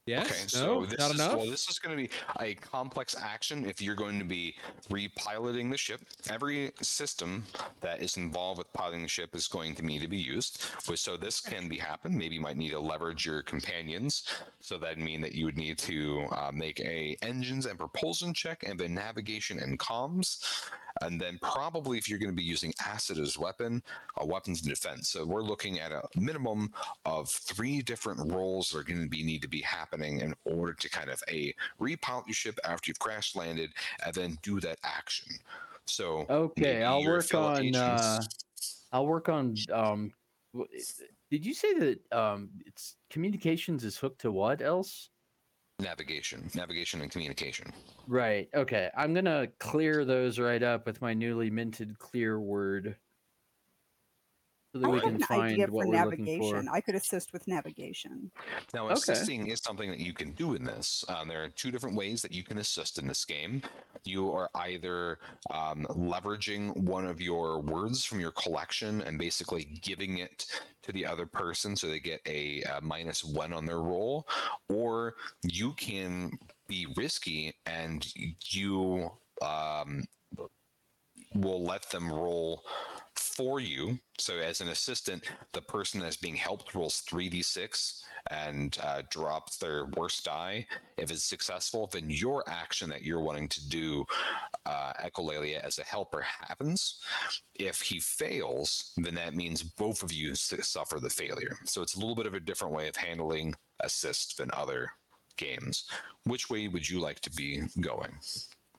Yes. Okay, no. so this Not is enough. well, this is going to be a complex action if you're going to be repiloting the ship. Every system that is involved with piloting the ship is going to need to be used. So this can be happen. Maybe you might need to leverage your companions. So that mean that you would need to uh, make a engines and propulsion check, and then navigation and comms. And then probably if you're going to be using acid as weapon, uh, weapons and defense. So we're looking at a minimum of three different roles that are going to be need to be happening in order to kind of a repilot your ship after you've crash landed and then do that action. So Okay, I'll work on. Uh, I'll work on. Um, did you say that um, it's communications is hooked to what else? navigation, navigation and communication. Right. Okay. I'm gonna clear those right up with my newly minted clear word, so that I we have can an find idea for we're looking navigation. for. I could assist with navigation. Now, Okay. assisting is something that you can do in this. Um, there are two different ways that you can assist in this game. You are either um, leveraging one of your words from your collection and basically giving it to the other person so they get a, uh minus one on their roll, or you can be risky and you um, will let them roll for you. So, as an assistant, the person that's being helped rolls 3d6 and uh, drops their worst die. If it's successful, then your action that you're wanting to do, uh, Echolalia, as a helper happens. If he fails, then that means both of you suffer the failure. So, it's a little bit of a different way of handling assist than other games. Which way would you like to be going?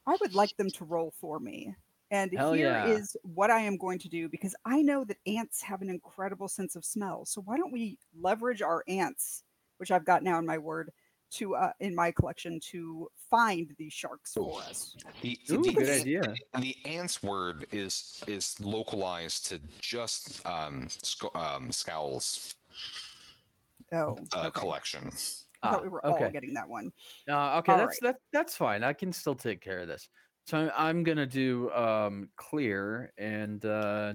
I would like them to roll for me. And Hell here is yeah. what I am going to do because I know that ants have an incredible sense of smell. So why don't we leverage our ants, which I've got now in my word, to uh, in my collection to find these sharks for us. The, Ooh, the- good idea. The ants word is is localized to just um, sc- um, Scowl's Oh, uh, okay. collection. I Ah, thought we were all okay. getting that one. Uh, okay, All that's right. that that's fine. I can still take care of this. So I'm, gonna do um clear and uh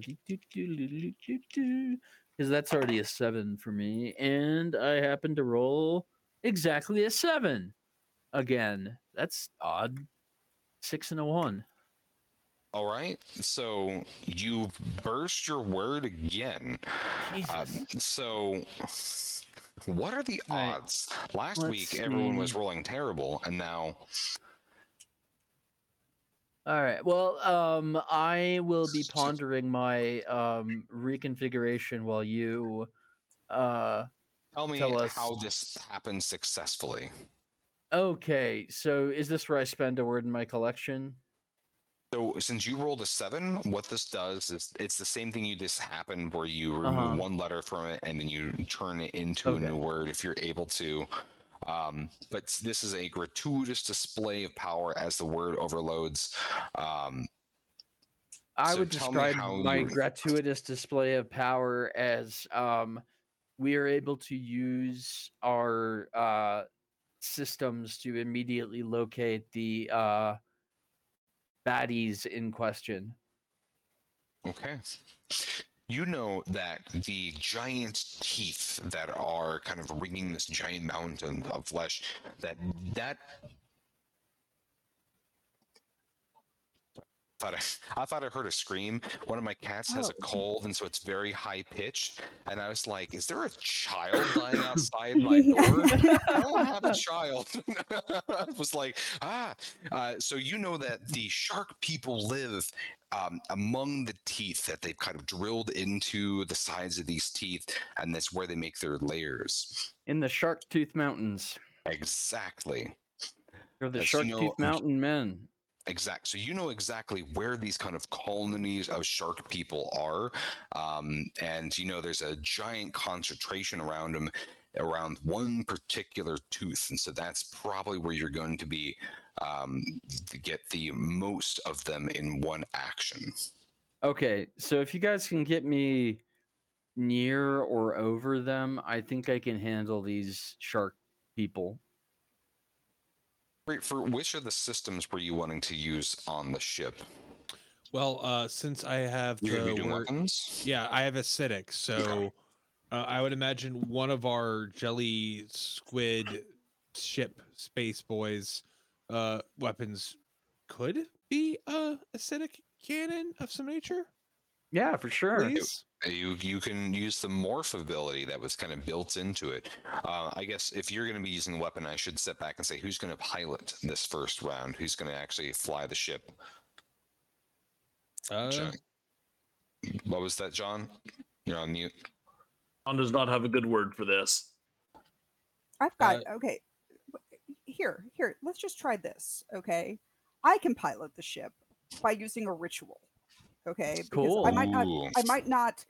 because that's already a seven for me, and I happen to roll exactly a seven again. That's odd. Six and a one. All right. So you burst your word again. Uh, so, what are the odds? Last Let's week, everyone was rolling terrible, and now All right. Well, um, I will be pondering my um reconfiguration while you uh tell me Tell us- how this happened successfully. Okay, so is this where I spend a word in my collection? So, since you rolled a seven, what this does is it's the same thing you just happened where you remove Uh-huh. one letter from it and then you turn it into Okay. a new word if you're able to. Um, but this is a gratuitous display of power as the word overloads. Um, I So would describe my gratuitous display of power as um, we are able to use our uh, systems to immediately locate the uh, baddies in question. Okay. You know that the giant teeth that are kind of ringing this giant mountain of flesh, that that thought I, I thought I heard a scream. One of my cats has a Oh. cold, and so it's very high pitched. And I was like, "Is there a child lying outside my door?" I don't have a child. I was like, ah. Uh, so you know that the shark people live um, among the teeth that they've kind of drilled into the sides of these teeth, and that's where they make their layers. In the Shark Tooth Mountains. Exactly. They're the you Shark know- Tooth Mountain Men. Exact. So you know exactly where these kind of colonies of shark people are, um, and you know there's a giant concentration around them, around one particular tooth, and so that's probably where you're going to be um, to get the most of them in one action. Okay, so if you guys can get me near or over them, I think I can handle these shark people. Great. For which of the systems were you wanting to use on the ship? Well, uh, since I have You're going to the be doing word, weapons. yeah, I have acidic, so uh, I would imagine one of our jelly squid ship space boys uh, weapons could be a acidic cannon of some nature. Yeah, for sure. Please. Uh, You you can use the morph ability that was kind of built into it. Uh, I guess if you're going to be using a weapon, I should step back and say who's going to pilot this first round. Who's going to actually fly the ship? Uh, John- What was that, John? You're on mute. John does not have a good word for this. I've got okay. Here, here. Let's just try this. Okay, I can pilot the ship by using a ritual. Okay, because I might not. I might not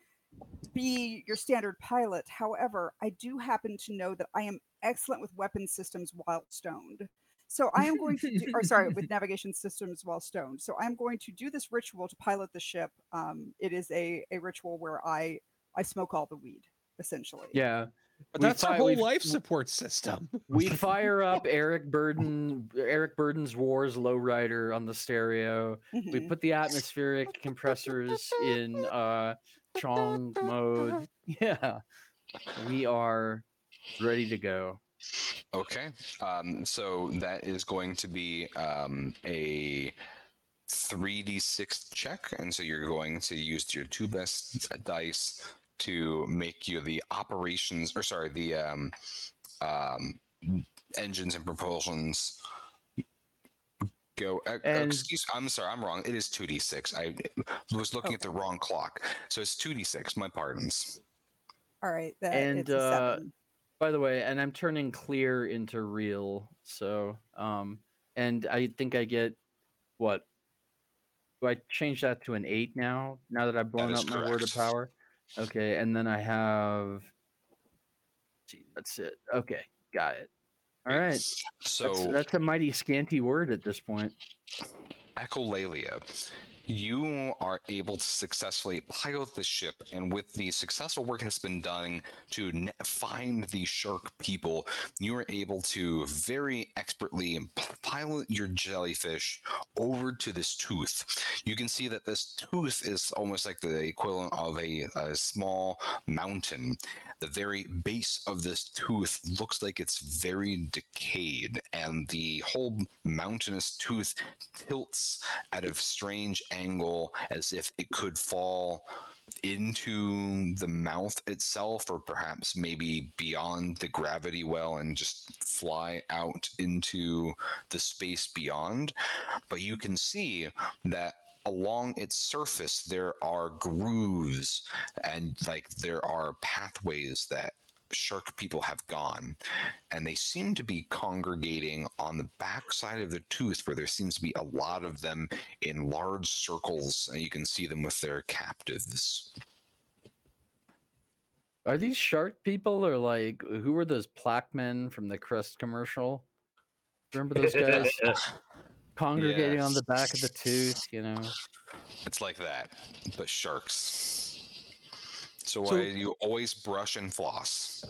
be your standard pilot. However, I do happen to know that I am excellent with weapon systems while stoned. So I am going to do, or sorry, with navigation systems while stoned. So I'm going to do this ritual to pilot the ship. Um, it is a, a ritual where I I smoke all the weed essentially. Yeah. But we that's our fi- whole life support system. We fire up Eric Burdon Eric Burdon's Wars lowrider on the stereo. We Mhm. put the atmospheric compressors in uh Chong mode. Yeah. We are ready to go. Okay. Um, so that is going to be um, a 3d6 check. And so you're going to use your two best dice to make you the operations, or sorry, the um, um, engines and propulsions go. Uh, And- excuse I'm sorry, I'm wrong. It is 2d6. I was looking at the wrong clock. So it's 2d6. My pardons. All right. That, And, it's a uh. By the way, and I'm turning clear into real. So um and I think I get what? Do I change that to an eight now? Now that I've blown is up my word of power? Okay, and then I have see, that's it. Okay, got it. All right. So That's, that's a mighty scanty word at this point. Echolalia, you are able to successfully pilot the ship, and with the successful work that's been done to find the shark people, you are able to very expertly pilot your jellyfish over to this tooth. You can see that this tooth is almost like the equivalent of a, a small mountain. The very base of this tooth looks like it's very decayed, and the whole mountainous tooth tilts out of strange angle as if it could fall into the mouth itself or perhaps maybe beyond the gravity well and just fly out into the space beyond. But you can see that along its surface there are grooves and like there are pathways that shark people have gone and they seem to be congregating on the back side of the tooth where there seems to be a lot of them in large circles and you can see them with their captives Are these shark people or like who were those plaque men from the Crest commercial? Remember those guys congregating on the back of the tooth? You know, it's like that but sharks so, So- why you always brush and floss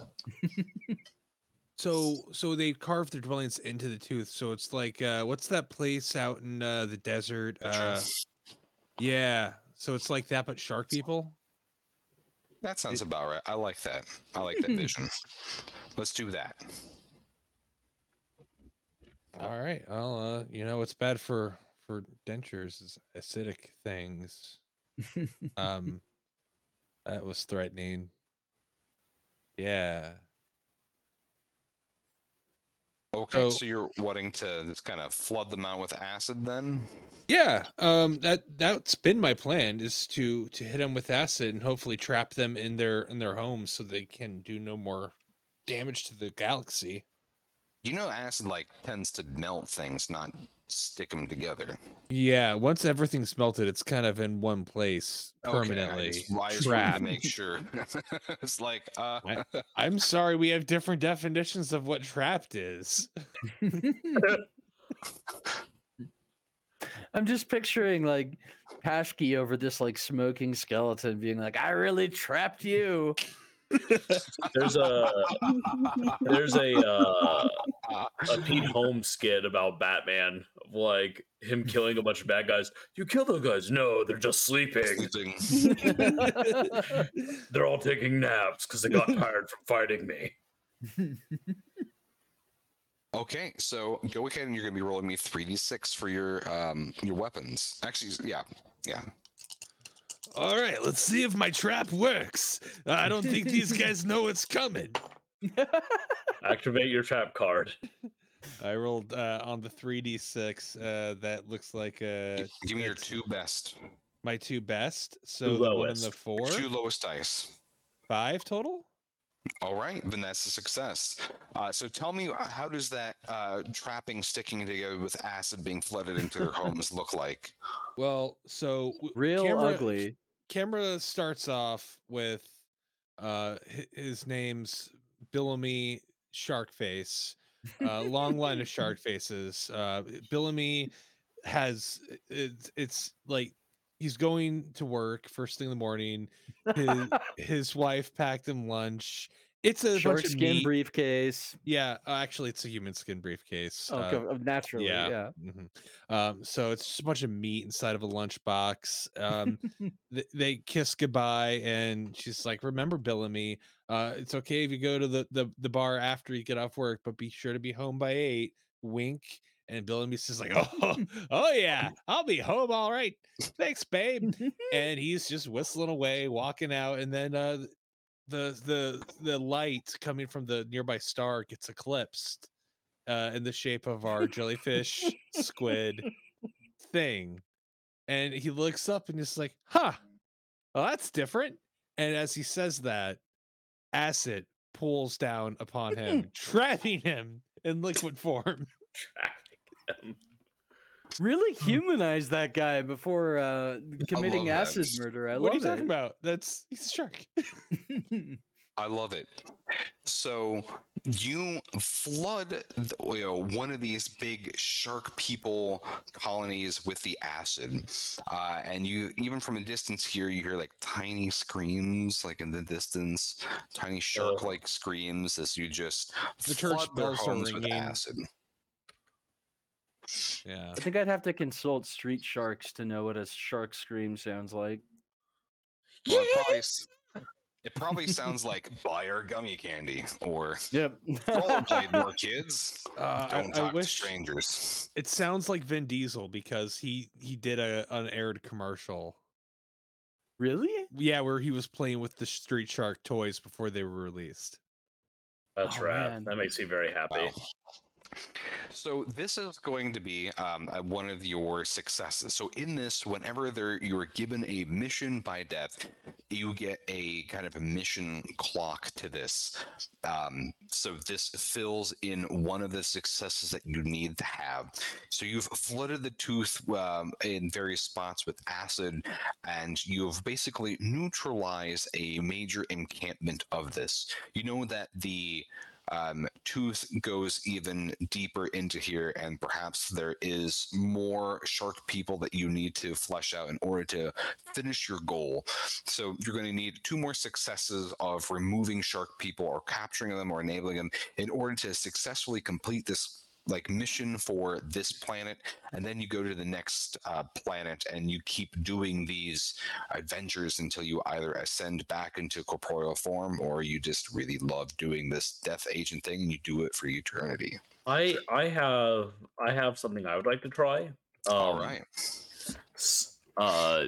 So so they carved their dwellings into the tooth. So it's like uh what's that place out in uh the desert? Uh yeah. So it's like that but shark people? that sounds about right i like that i like that vision let's do that All right. Well, uh, you know, it's bad for for dentures is acidic things. Um that was threatening. Yeah. okay So- so you're wanting to just kind of flood them out with acid then Yeah, um, that that's been my plan is to to hit them with acid and hopefully trap them in their in their homes so they can do no more damage to the galaxy. you know acid like tends to melt things not stick them together Yeah, once everything's melted, it's kind of in one place Okay, I permanently just- well, I just to make sure it's like uh I- I'm sorry, we have different definitions of what trapped is. I'm just picturing like Pashki over this like smoking skeleton being like, I really trapped you. There's a there's a uh, a Pete Holmes skit about Batman, of like him killing a bunch of bad guys. You kill those guys? No, they're just sleeping. sleeping. They're all taking naps because they got tired from fighting me. Okay, so go ahead and you're gonna be rolling me three d six for your um your weapons. Actually, yeah, yeah. All right, let's see if my trap works. I don't think these guys know it's coming. Activate your trap card. I rolled uh, on the 3d6. Uh, that looks like uh, Give me your two best, my two best. So the one and the lowest. four, two lowest dice. five total. All right, then that's a success. Uh, so tell me, uh, how does that uh, trapping sticking together with acid being flooded into their homes look like? Well, so w- Real camera, ugly. Camera starts off with uh, hi- his name's Billamy shark Sharkface. Uh, long line of shark faces. Uh, Billamy has it's it's like he's going to work first thing in the morning. His his wife packed him lunch. It's a Shark skin meat. briefcase. Yeah, uh, actually, it's a human skin briefcase. Oh, uh, naturally, yeah. yeah. mhm. Um, so it's just a bunch of meat inside of a lunchbox. Um, th- they kiss goodbye, and she's like, "Remember, Bellamy, uh, it's okay if you go to the, the the bar after you get off work, but be sure to be home by eight. Wink." And Bill Bellamy says, "Like, oh, oh yeah, I'll be home all right. Thanks, babe." and he's just whistling away, walking out, and then uh, the the the light coming from the nearby star gets eclipsed uh, in the shape of our jellyfish squid thing, and he looks up and he's like, "Huh, well that's different." And as he says that, acid pulls down upon him, trapping him in liquid form. Tracking really humanize that guy before uh, committing acid murder. I what are love you talking it. about? That's he's a shark. I love it. So you flood the, you know, one of these big shark people colonies with the acid uh, and you even from a distance here you hear like tiny screams like in the distance tiny shark like screams as you just The church flood their bells are homes with ringing. acid Yeah. I think I'd have to consult street sharks to know what a shark scream sounds like. well, it, probably, s- it probably sounds like buy our gummy candy or Yep. rollerblade more kids Uh, don't I talk to wish strangers it sounds like Vin Diesel because he he did a unaired commercial. really? Yeah, where he was playing with the Street Shark toys before they were released. That's Oh, right. man. That makes me very happy. Wow. So this is going to be um, uh, one of your successes. So in this, whenever there you are given a mission by death, you get a kind of a mission clock to this. Um, so this fills in one of the successes that you need to have. So you've flooded the tooth um, in various spots with acid, and you've basically neutralized a major encampment of this. You know that the um, tooth goes even deeper into here, and perhaps there is more shark people that you need to flesh out in order to finish your goal. So you're going to need two more successes of removing shark people or capturing them or enabling them in order to successfully complete this like mission for this planet and then you go to the next uh, planet and you keep doing these adventures until you either ascend back into corporeal form or you just really love doing this death agent thing and you do it for eternity I I have I have something I would like to try. Um, all right uh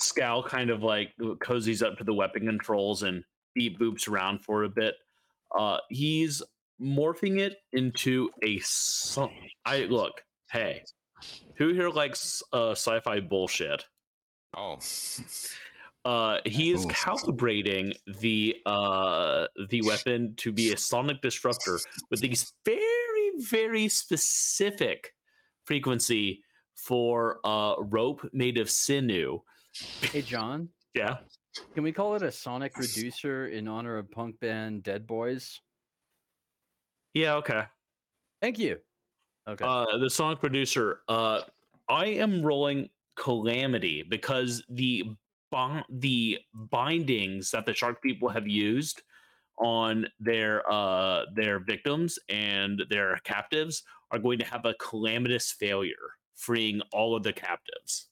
Scal kind of like cozies up to the weapon controls and beep boops around for a bit. Uh he's morphing it into a song. I look, hey. Who here likes uh sci-fi bullshit? oh Uh he is Oof. calibrating the uh the weapon to be a sonic disruptor with these very very specific frequency for uh rope made of sinew. Hey, John, Yeah. can we call it a sonic reducer in honor of punk band Dead Boys? Yeah, okay. Thank you. Okay. Uh the song producer, uh I am rolling calamity because the bon- the bindings that the shark people have used on their uh their victims and their captives are going to have a calamitous failure, freeing all of the captives.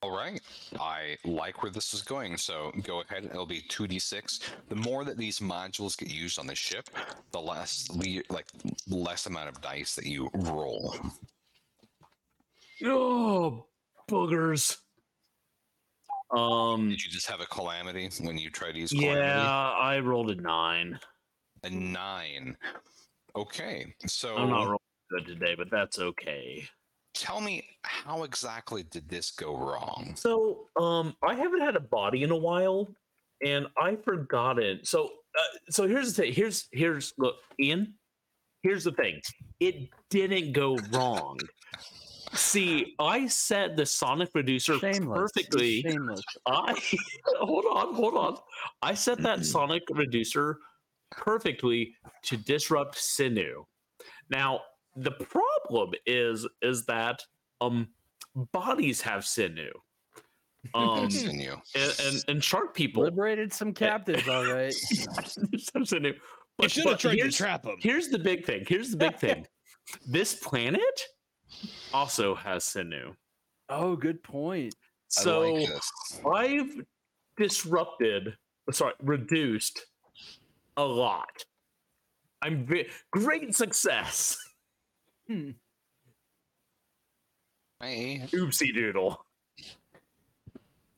All right i like where this is going so go ahead it'll be 2d6 the more that these modules get used on the ship the less le- like less amount of dice that you roll Oh, boogers. Um did you just have a calamity when you tried to use calamity? yeah, I rolled a 9. A nine. Okay, so I'm not rolling good today, but that's okay. Tell me how exactly did this go wrong? So, um, I haven't had a body in a while, and I forgot it. So, uh, so here's the thing. Here's here's look, Ian. Here's the thing. It didn't go wrong. See, I set the sonic reducer Shameless. Perfectly. Shameless. I hold on, hold on. I set that sonic reducer perfectly to disrupt sinew. Now, the problem is is that um bodies have sinew. Um Continue. and, and, and shark people Liberated some captives, all right. have sinew. You But, should have tried to here's, trap him. here's the big thing. Here's the big thing. this planet also has sinew. Oh, good point. So I like this. I've disrupted, sorry, reduced a lot. I'm ve- great success. Hmm. Hey, Oopsie doodle.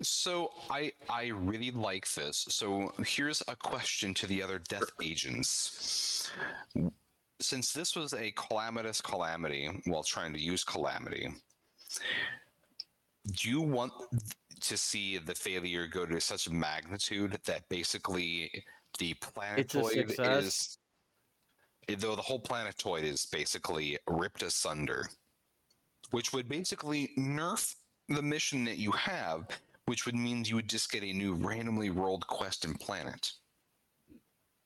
so I I really like this. So here's a question to the other death agents. Since this was a calamitous calamity while trying to use calamity, do you want to see the failure go to such a magnitude that basically the It's a planetoid is though the whole planetoid is basically ripped asunder, which would basically nerf the mission that you have, which would mean you would just get a new randomly rolled quest and planet.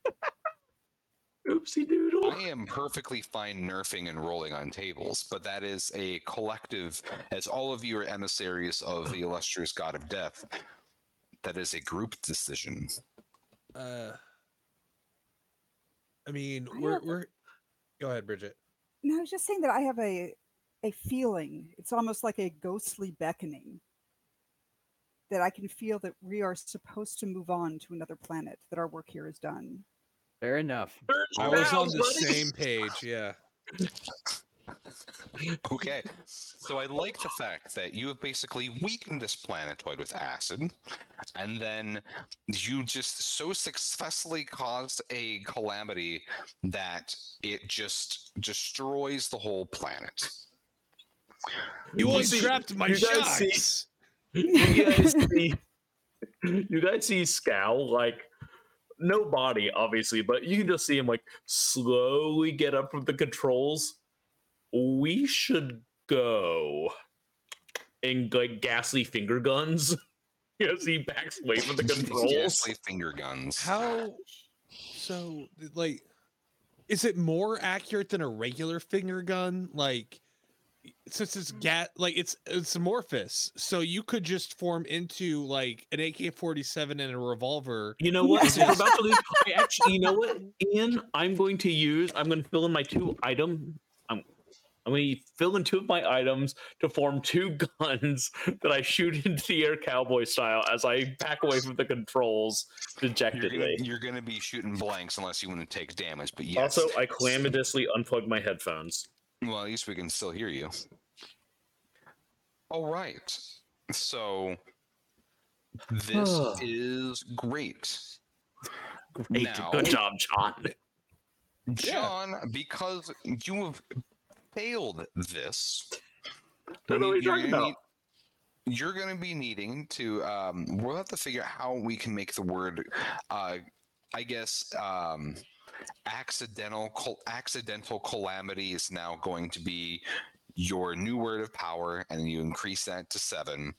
Oopsie doodle. I am perfectly fine nerfing and rolling on tables, but that is a collective, as all of you are emissaries of the illustrious god of death, that is a group decision. Uh, I mean, I we're have- we're. Go ahead, Bridget. No, I was just saying that I have a a feeling. It's almost like a ghostly beckoning that I can feel that we are supposed to move on to another planet. That our work here is done. Fair enough. I was Now, on the buddy. same page. Yeah. Okay, so I like the fact that you have basically weakened this planetoid with acid, and then you just so successfully caused a calamity that it just destroys the whole planet. You only see- trapped my you guys see- shots. you guys see you guys see Scowl like no body obviously but you can just see him like slowly get up from the controls we should go and like ghastly finger guns as he backs away from the controls Ghastly finger guns. How? So, like, is it more accurate than a regular finger gun? Like, since it's mm. gat, like it's it's amorphous, so you could just form into like an AK forty seven and a revolver. you know what Yes. About to lose I actually you know what ian i'm going to use i'm going to fill in my two item i'm i'm going to fill in two of my items to form two guns that i shoot into the air cowboy style as i back away from the controls You're dejectedly gonna, you're gonna be shooting blanks unless you want to take damage. But yes, also i calamitously unplugged my headphones well, at least we can still hear you. All right, so this is great. Great. Now- good job john John, because you have failed this, Don't know what you're you're talking gonna about. need- you're going to be needing to. Um, we'll have to figure out how we can make the word, uh, I guess, um, accidental col- accidental calamity is now going to be your new word of power, and you increase that to seven.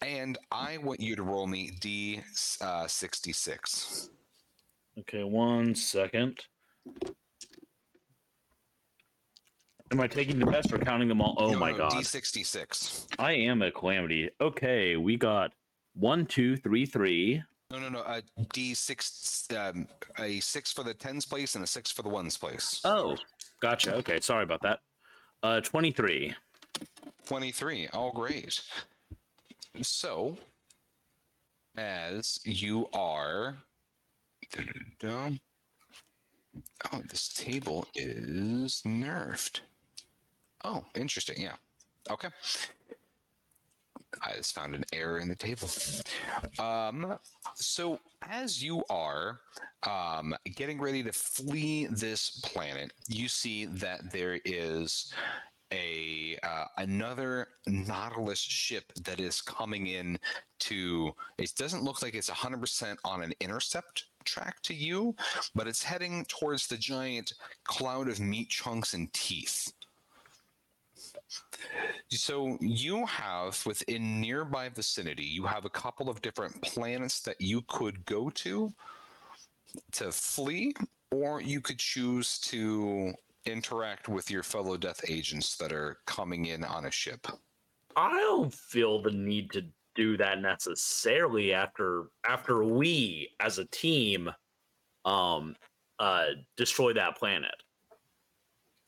And I want you to roll me D uh, sixty six. okay one second am i taking the best or counting them all oh my god D sixty six. I am a calamity. Okay, we got one, two, three, three. No, no, no. A D six, um, a six for the tens place and a six for the ones place. Oh, gotcha. Okay, sorry about that. Uh, twenty-three. Twenty-three. All great. So, as you are, oh, this table is nerfed. Oh, interesting. Yeah. Okay. I just found an error in the table. Um, so as you are um, getting ready to flee this planet, you see that there is a uh, another Nautilus ship that is coming in to. It doesn't look like it's 100% on an intercept track to you, but it's heading towards the giant cloud of meat chunks and teeth. So you have within nearby vicinity, you have a couple of different planets that you could go to to flee, or you could choose to interact with your fellow death agents that are coming in on a ship. I don't feel the need to do that necessarily after after we as a team um uh destroy that planet.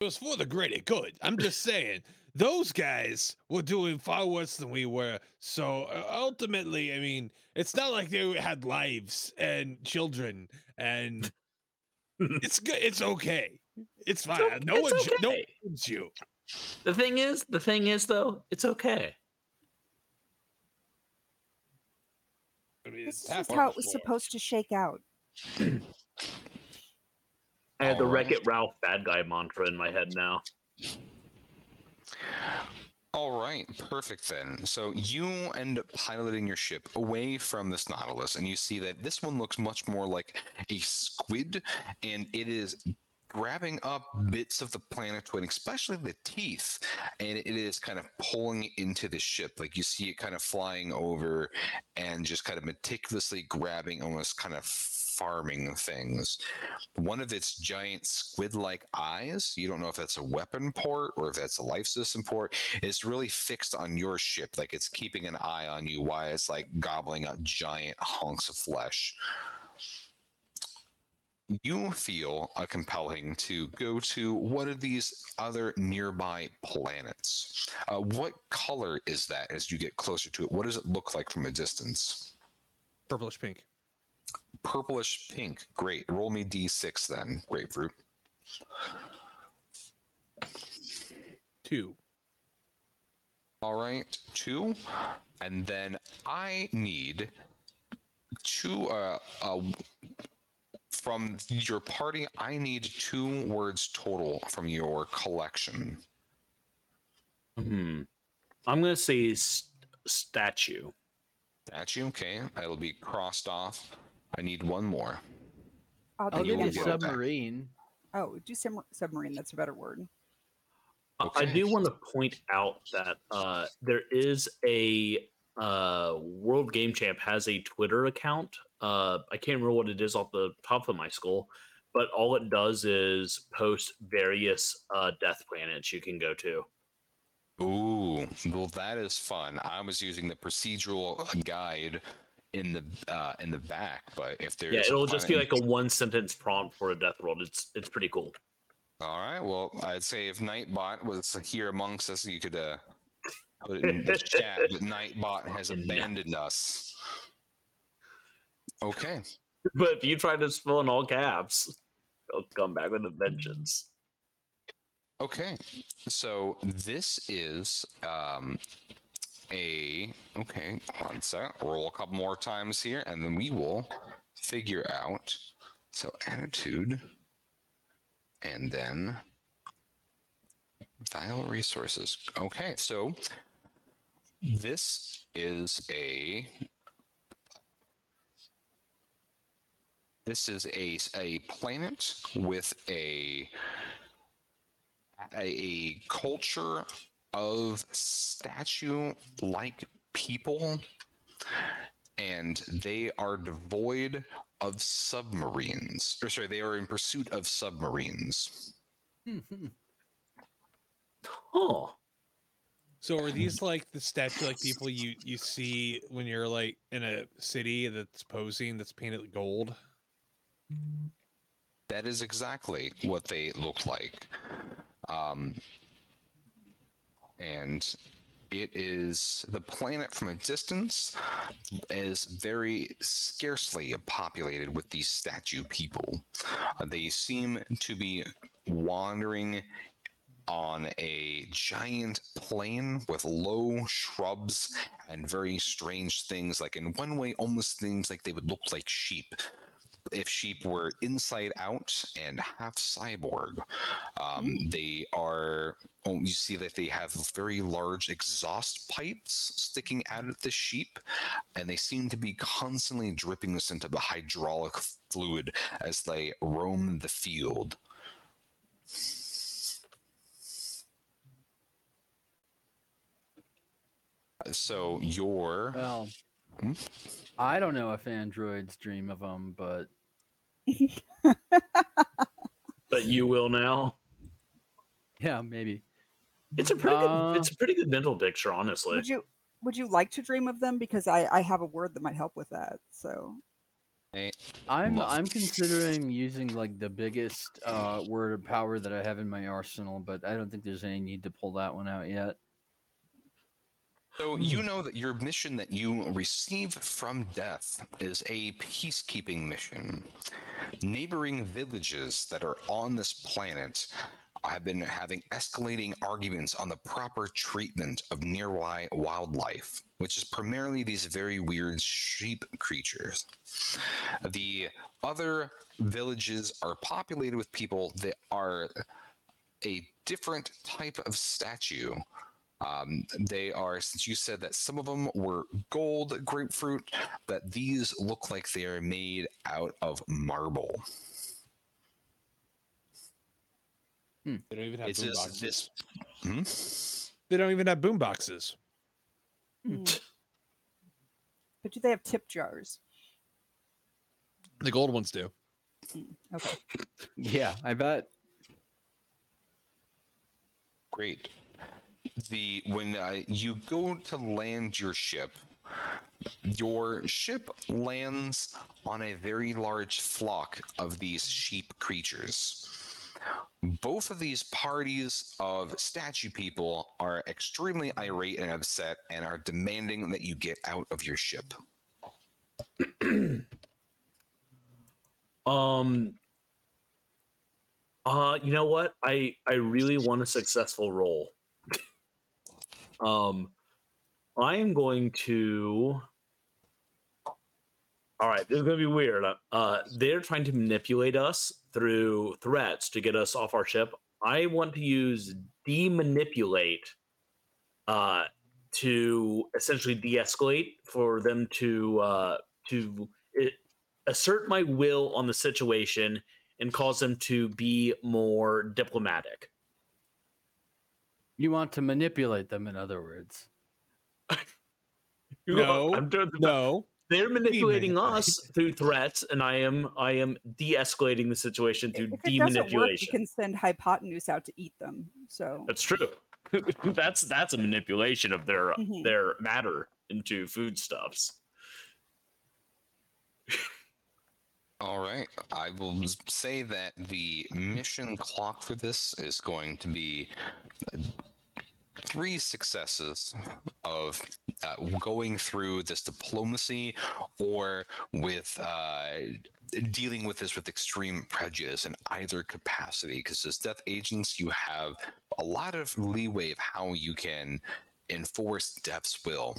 It was for the greater good. I'm just saying, those guys were doing far worse than we were. So uh, ultimately, I mean, it's not like they had lives and children, and it's good. It's okay. It's fine. o- no it's one, ju- no one okay. judges you. The thing is, the thing is though, it's okay. I mean, This is just how it was fault. supposed to shake out. I had the Wreck It Ralph bad guy mantra in my head now. All right, perfect then. So you end up piloting your ship away from this Nautilus, and you see that this one looks much more like a squid, and it is grabbing up bits of the planetoid, especially the teeth, and it is kind of pulling into the ship. Like you see it kind of flying over and just kind of meticulously grabbing, almost kind of farming things. One of its giant squid like eyes, you don't know if that's a weapon port or if that's a life system port, is really fixed on your ship. Like it's keeping an eye on you while it's like gobbling up giant hunks of flesh you feel a compelling to go to one of these other nearby planets. Uh, what color is that as you get closer to it? What does it look like from a distance? Purplish pink. Purplish pink. Great. Roll me d6 then, grapefruit. Two. All right, two. And then I need two uh, uh, from your party, I need two words total from your collection. Hmm. I'm gonna say st- statue. Statue, okay. That'll be crossed off. I need one more. I'll I'll do give you one a get more. it back. submarine. Oh, do sub- submarine. That's a better word. Uh, I do want to point out that uh, there is a uh, World Game Champ has a Twitter account. Uh, I can't remember what it is off the top of my skull, but all it does is post various uh, death planets you can go to. Ooh, well, that is fun. I was using the procedural guide in the uh, in the back, but if there's yeah, it'll just be like a one sentence prompt for a death world. It's it's pretty cool. All right. Well, I'd say if Nightbot was here amongst us, you could uh, put it in the chat. But Nightbot has abandoned us. Okay. But if you try to spell in all caps, it'll come back with a vengeance. Okay. So this is um, a okay. One. Roll a couple more times here, and then we will figure out. So attitude, and then file resources. Okay. So this is a this is a a planet with a, a culture of statue like people and they are devoid of submarines. Or sorry they are in pursuit of submarines. Oh, So are these like the statue like people you you see when you're like in a city that's posing that's painted gold? that is exactly what they look like. Um, and it is the planet from a distance is very scarcely populated with these statue people. Uh, they seem to be wandering on a giant plain with low shrubs and very strange things. Like in one way, almost things like they would look like sheep if sheep were inside out and half cyborg. Um, they are, oh, you see that they have very large exhaust pipes sticking out of the sheep, and they seem to be constantly dripping this into the hydraulic fluid as they roam the field. So your Well, Hmm? I don't know if androids dream of them, but but you will now. yeah, maybe. It's a pretty Uh, good. It's a pretty good mental picture, honestly. Would you would you like to dream of them? Because I I have a word that might help with that. So I'm I'm considering using like the biggest uh, word of power that I have in my arsenal, but I don't think there's any need to pull that one out yet. So hmm. you know that your mission that you receive from death is a peacekeeping mission. Neighboring villages that are on this planet have been having escalating arguments on the proper treatment of nearby wildlife, which is primarily these very weird sheep creatures. The other villages are populated with people that are a different type of statue. Um, they are, since you said that some of them were gold grapefruit, that these look like they are made out of marble. They don't even have It's boom just boxes. this. Hmm? They don't even have boom boxes. Mm. but do they have tip jars? The gold ones do. Okay. Yeah, I bet. Great. The when uh, you go to land your ship, your ship lands on a very large flock of these sheep creatures. Both of these parties of statue people are extremely irate and upset and are demanding that you get out of your ship. Um. Uh, you know what? I I really want a successful roll. Um, I am going to. All right, this is gonna be weird. Uh, they're trying to manipulate us through threats to get us off our ship. I want to use demanipulate, uh, to essentially de-escalate for them to uh to it, assert my will on the situation and cause them to be more diplomatic. You want to manipulate them, in other words. No, I'm doing the- No. they're manipulating us through threats, and I am I am de-escalating the situation through If it doesn't work, you can send hypotenuse out to eat them. So That's true. that's that's a manipulation of their Mhm. their matter into foodstuffs. All right. I will say that the mission clock for this is going to be three successes of uh, going through this diplomacy or with uh, dealing with this with extreme prejudice in either capacity. Because as death agents, you have a lot of leeway of how you can enforce death's will.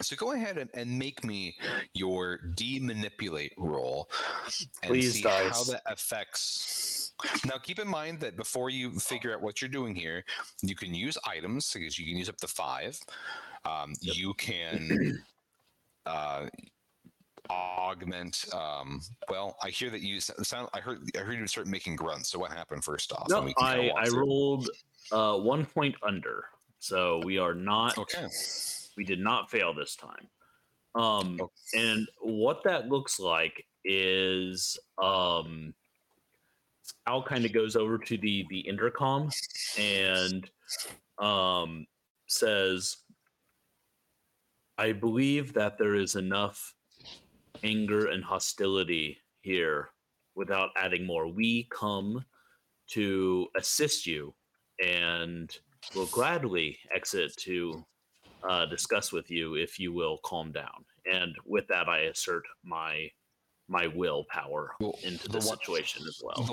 So go ahead and, and make me your demanipulate roll and Please, see how that affects. Now, keep in mind that before you figure out what you're doing here, you can use items because you can use up to five. Um, You can uh, augment. Um, well, I hear that you sound. I heard. I heard you start making grunts. So what happened first off? No, we can kinda I I through. rolled uh, one point under, so we are not. Okay. We did not fail this time. Um, Oh. and what that looks like is um, Al kind of goes over to the the intercom and um, says, "I believe that there is enough anger and hostility here without adding more. We come to assist you and will gladly exit to uh, discuss with you if you will calm down. And with that, I assert my my willpower Well, into the the one- situation as well.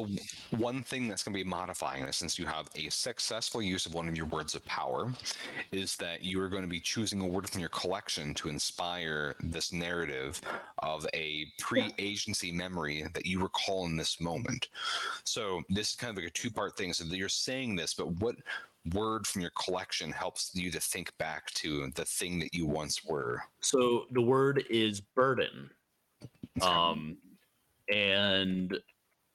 The one thing that's going to be modifying this, since you have a successful use of one of your words of power, is that you are going to be choosing a word from your collection to inspire this narrative of a pre-agency memory that you recall in this moment. So this is kind of like a two-part thing. So you're saying this, but what word from your collection helps you to think back to the thing that you once were? So the word is burden. Um, and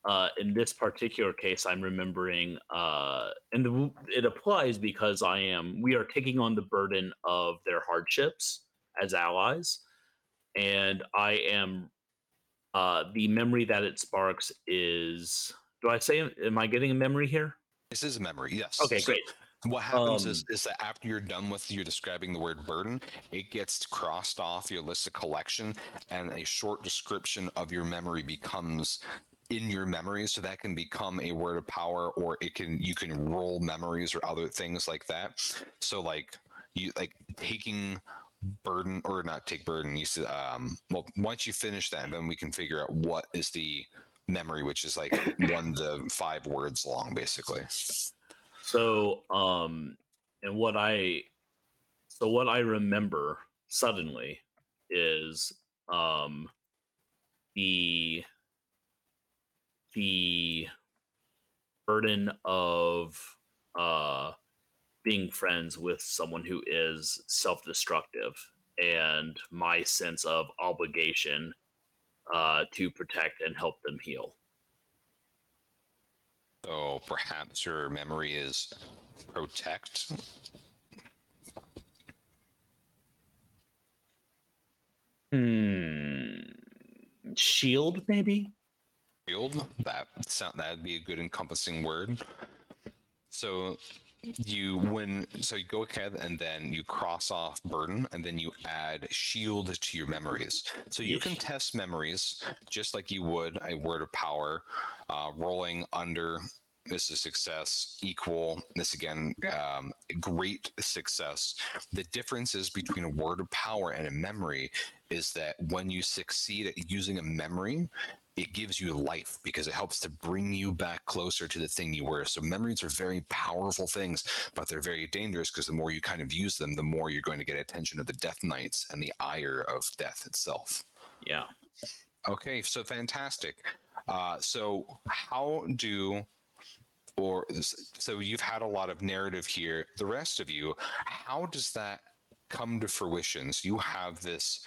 uh, in this particular case, I'm remembering, uh, and the, it applies because I am, we are taking on the burden of their hardships as allies. And I am, uh, the memory that it sparks is, do I say, am I getting a memory here? This is a memory, yes. Okay, great. What happens Um, is, is that after you're done with you describing the word burden, it gets crossed off your list of collection, and a short description of your memory becomes in your memory. So that can become a word of power, or it can you can roll memories or other things like that. So like you like taking burden or not take burden. You said um well once you finish that, then we can figure out what is the memory, which is like one to five words long, basically. So, um, and what I, so what I remember suddenly is, um, the, the burden of, uh, being friends with someone who is self-destructive and my sense of obligation, uh, to protect and help them heal. So perhaps your memory is protect. Hmm. Shield, maybe. Shield. That sound that'd be a good encompassing word. So you when so you go ahead and then you cross off burden and then you add shield to your memories. So you can test memories just like you would a word of power uh, rolling under this is success equal this again um, great success. The differences between a word of power and a memory is that when you succeed at using a memory it gives you life because it helps to bring you back closer to the thing you were. So memories are very powerful things, but they're very dangerous because the more you kind of use them, the more you're going to get attention of the Death Knights and the ire of death itself. Yeah. Okay, so fantastic. Uh, so how do or so you've had a lot of narrative here. The rest of you, how does that come to fruition? So you have this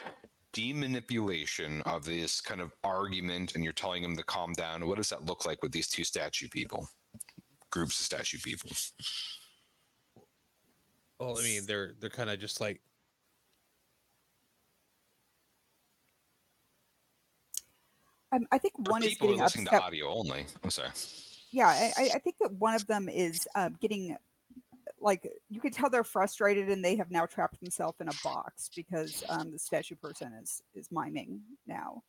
demanipulation of this kind of argument, and you're telling them to calm down. What does that look like with these two statue people? Groups of statue people. Well, I mean, they're they're kind of just like Um, I think For one is people who getting are listening upset. to audio only. I'm sorry. Yeah, I, I- I think that one of them is um, getting like you could tell they're frustrated and they have now trapped themselves in a box because um, the statue person is is miming now.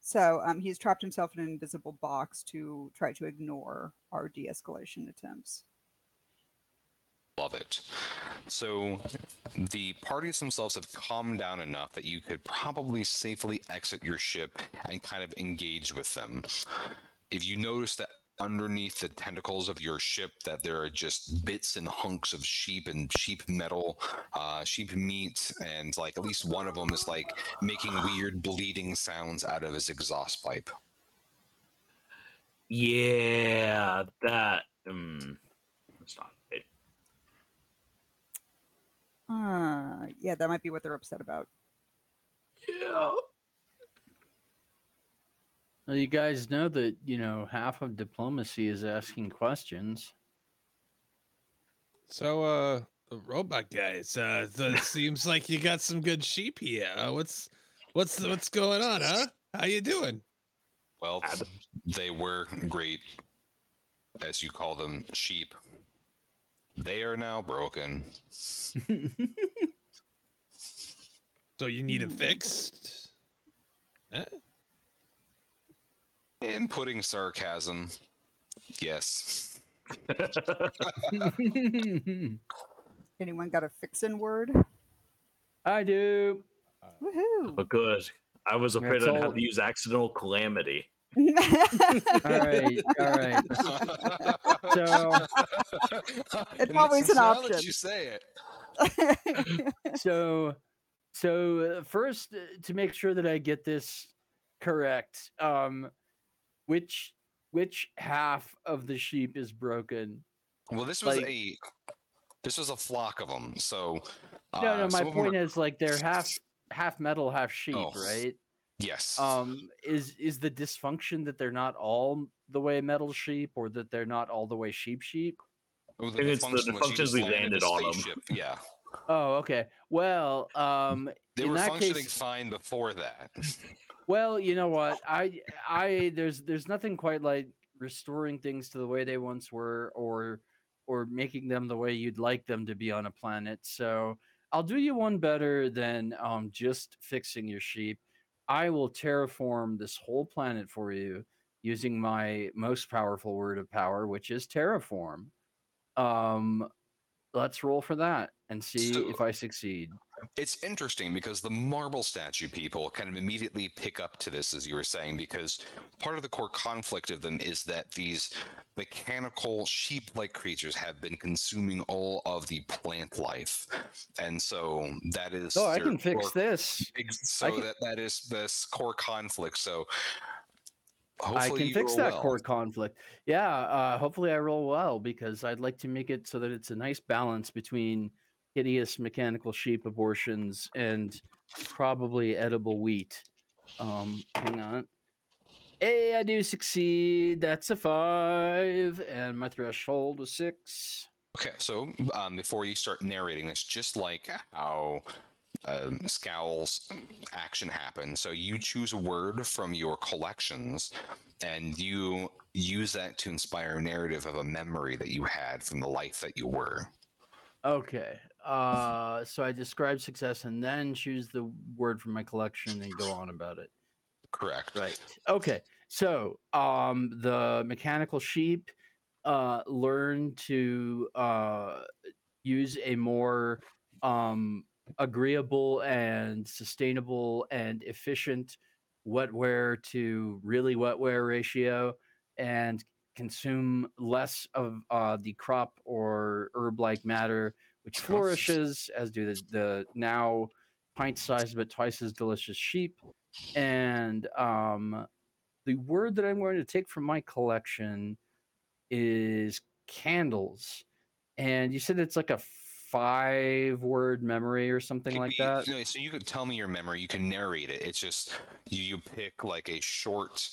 So um, he's trapped himself in an invisible box to try to ignore our de-escalation attempts. Love it. So the parties themselves have calmed down enough that you could probably safely exit your ship and kind of engage with them. If you notice that underneath the tentacles of your ship that there are just bits and hunks of sheep and sheep metal, uh, sheep meat, and like at least one of them is like making weird bleeding sounds out of his exhaust pipe. Yeah, that. Um, that's not it. Uh, yeah, that might be what they're upset about. Yeah. Well, you guys know that you know half of diplomacy is asking questions. so. Uh, the robot guys. Uh, so it seems like you got some good sheep here. Uh, what's what's what's going on, huh? How you doing? Well, they were great, as you call them, sheep. They are now broken. So you need it fixed? Huh? In putting sarcasm, yes. Anyone got a fixin' word? I do. Woohoo! But good. I was afraid That's I'd all- have to use accidental calamity. All right, all right. So- It's always an Now that option. you say it. so so uh, first uh, to make sure that i get this correct um which which half of the sheep is broken Well, this was Like- a this was a flock of them. So no uh, no my some point are- is like they're half half metal half sheep Oh. right yes. um is is the dysfunction that they're not all the way metal sheep or that they're not all the way sheep sheep Well, think it's the function was dysfunctions we landed landed a on 'em. Yeah, oh okay well um they in were that functioning case fine before that. Well, you know what? I I there's there's nothing quite like restoring things to the way they once were or or making them the way you'd like them to be on a planet. So, I'll do you one better than um just fixing your sheep. I will terraform this whole planet for you using my most powerful word of power, which is terraform. Um let's roll for that and see So- if I succeed. It's interesting because the marble statue people kind of immediately pick up to this, as you were saying, because part of the core conflict of them is that these mechanical sheep like creatures have been consuming all of the plant life. And so that is. Oh, I can fix this. So can- that, that is this core conflict. So I can fix that well. core conflict. Yeah, uh, hopefully I roll well because I'd like to make it so that it's a nice balance between hideous mechanical sheep abortions and probably edible wheat. Um, hang on. Hey, I do succeed. That's a five, and my threshold was six. Okay, so um, before you start narrating this, just like how um, Scowl's action happened, so you choose a word from your collections and you use that to inspire a narrative of a memory that you had from the life that you were. Okay. Uh, so I describe success and then choose the word from my collection and go on about it. Correct. Right. Okay. So, um, the mechanical sheep uh, learn to uh, use a more um, agreeable and sustainable and efficient wetware to really wetware ratio and consume less of uh, the crop or herb like matter, which flourishes, as do the, the now pint sized but twice as delicious sheep. And um, the word that I'm going to take from my collection is candles. And you said it's like a five word memory or something like be- that. no, so you could tell me your memory. You can narrate it. It's just you, you pick like a short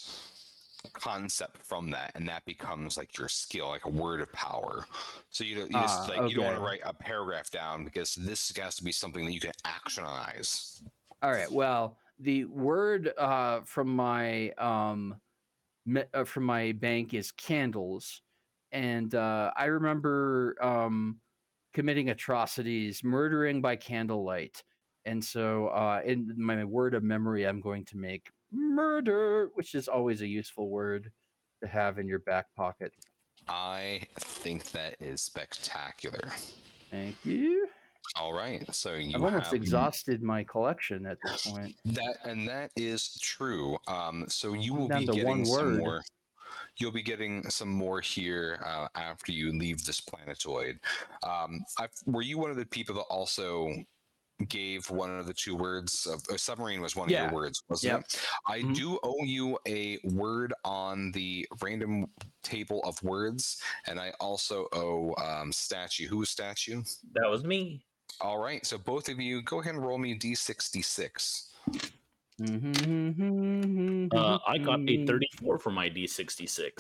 concept from that, and that becomes like your skill, like a word of power. So you, don't- you just Ah, like you don't want to write a paragraph down because this has to be something that you can actionize. All right. Well, the word uh, from my um, me- uh, from my bank is candles, and uh, I remember um, committing atrocities, murdering by candlelight, and so uh, in my word of memory, I'm going to make murder, which is always a useful word to have in your back pocket. I think that is spectacular. Thank you. All right, so you I've almost have exhausted my collection at this point. that, and that is true. Um, so you will Down be getting some more. You'll be getting some more here uh, after you leave this planetoid. Um, were you one of the people that also gave one of the two words? Of, uh, submarine was one of Yeah. your words, wasn't Yep. it? I Mhm. do owe you a word on the random table of words, and I also owe um, statue. Who is statue? That was me. All right, so both of you, go ahead and roll me d66. Mm-hmm. Uh, I got a 34 for my D66.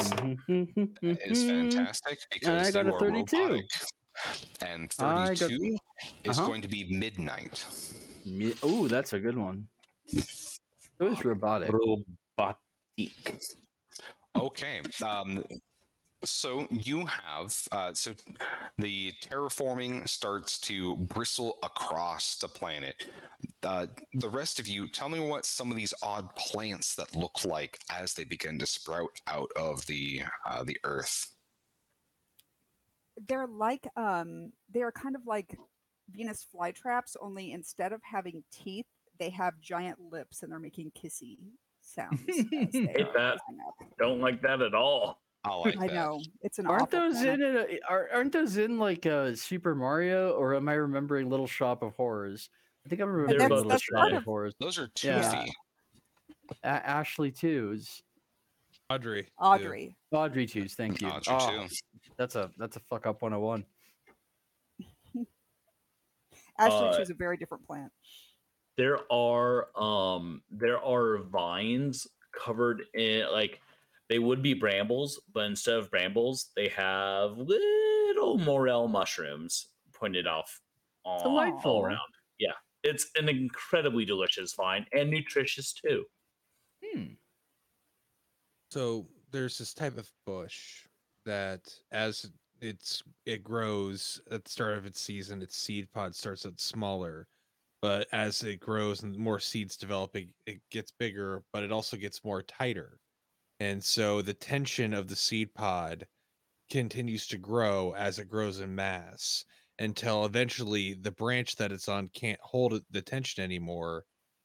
That is fantastic because Mm-hmm. I got a 32. robotic. And I got- 32 is Uh-huh. going to be midnight. Oh, that's a good one. It was robotic. Robotic. Okay. Um, so you have uh, so the terraforming starts to bristle across the planet. Uh, the rest of you, tell me what some of these odd plants that look like as they begin to sprout out of the uh, the earth. They're like um they're kind of like Venus flytraps, only instead of having teeth, they have giant lips and they're making kissy sounds. Hate that. Don't like that at all. I like I that. know it's an. Aren't awful those planet. in it? Are, aren't those in like uh, Super Mario, or am I remembering Little Shop of Horrors? I think I'm remembering Little that's Shop of of- Horrors. Those are Yeah. toothy. A- Ashley twos, Audrey. too. Audrey. Audrey twos. Thank you. Audrey, Oh, too. That's a that's a fuck up 101. Ashley Uh, chose a very different plant. There are um there are vines covered in like they would be brambles, but instead of brambles, they have little morel mushrooms pointed off all, all Delightful. around. Yeah. It's an incredibly delicious vine and nutritious too. Hmm. So there's this type of bush that as it's it grows at the start of its season, its seed pod starts out smaller, but as it grows and more seeds develop, it, it gets bigger, but it also gets more tighter. And so the tension of the seed pod continues to grow as it grows in mass until eventually the branch that it's on can't hold the tension anymore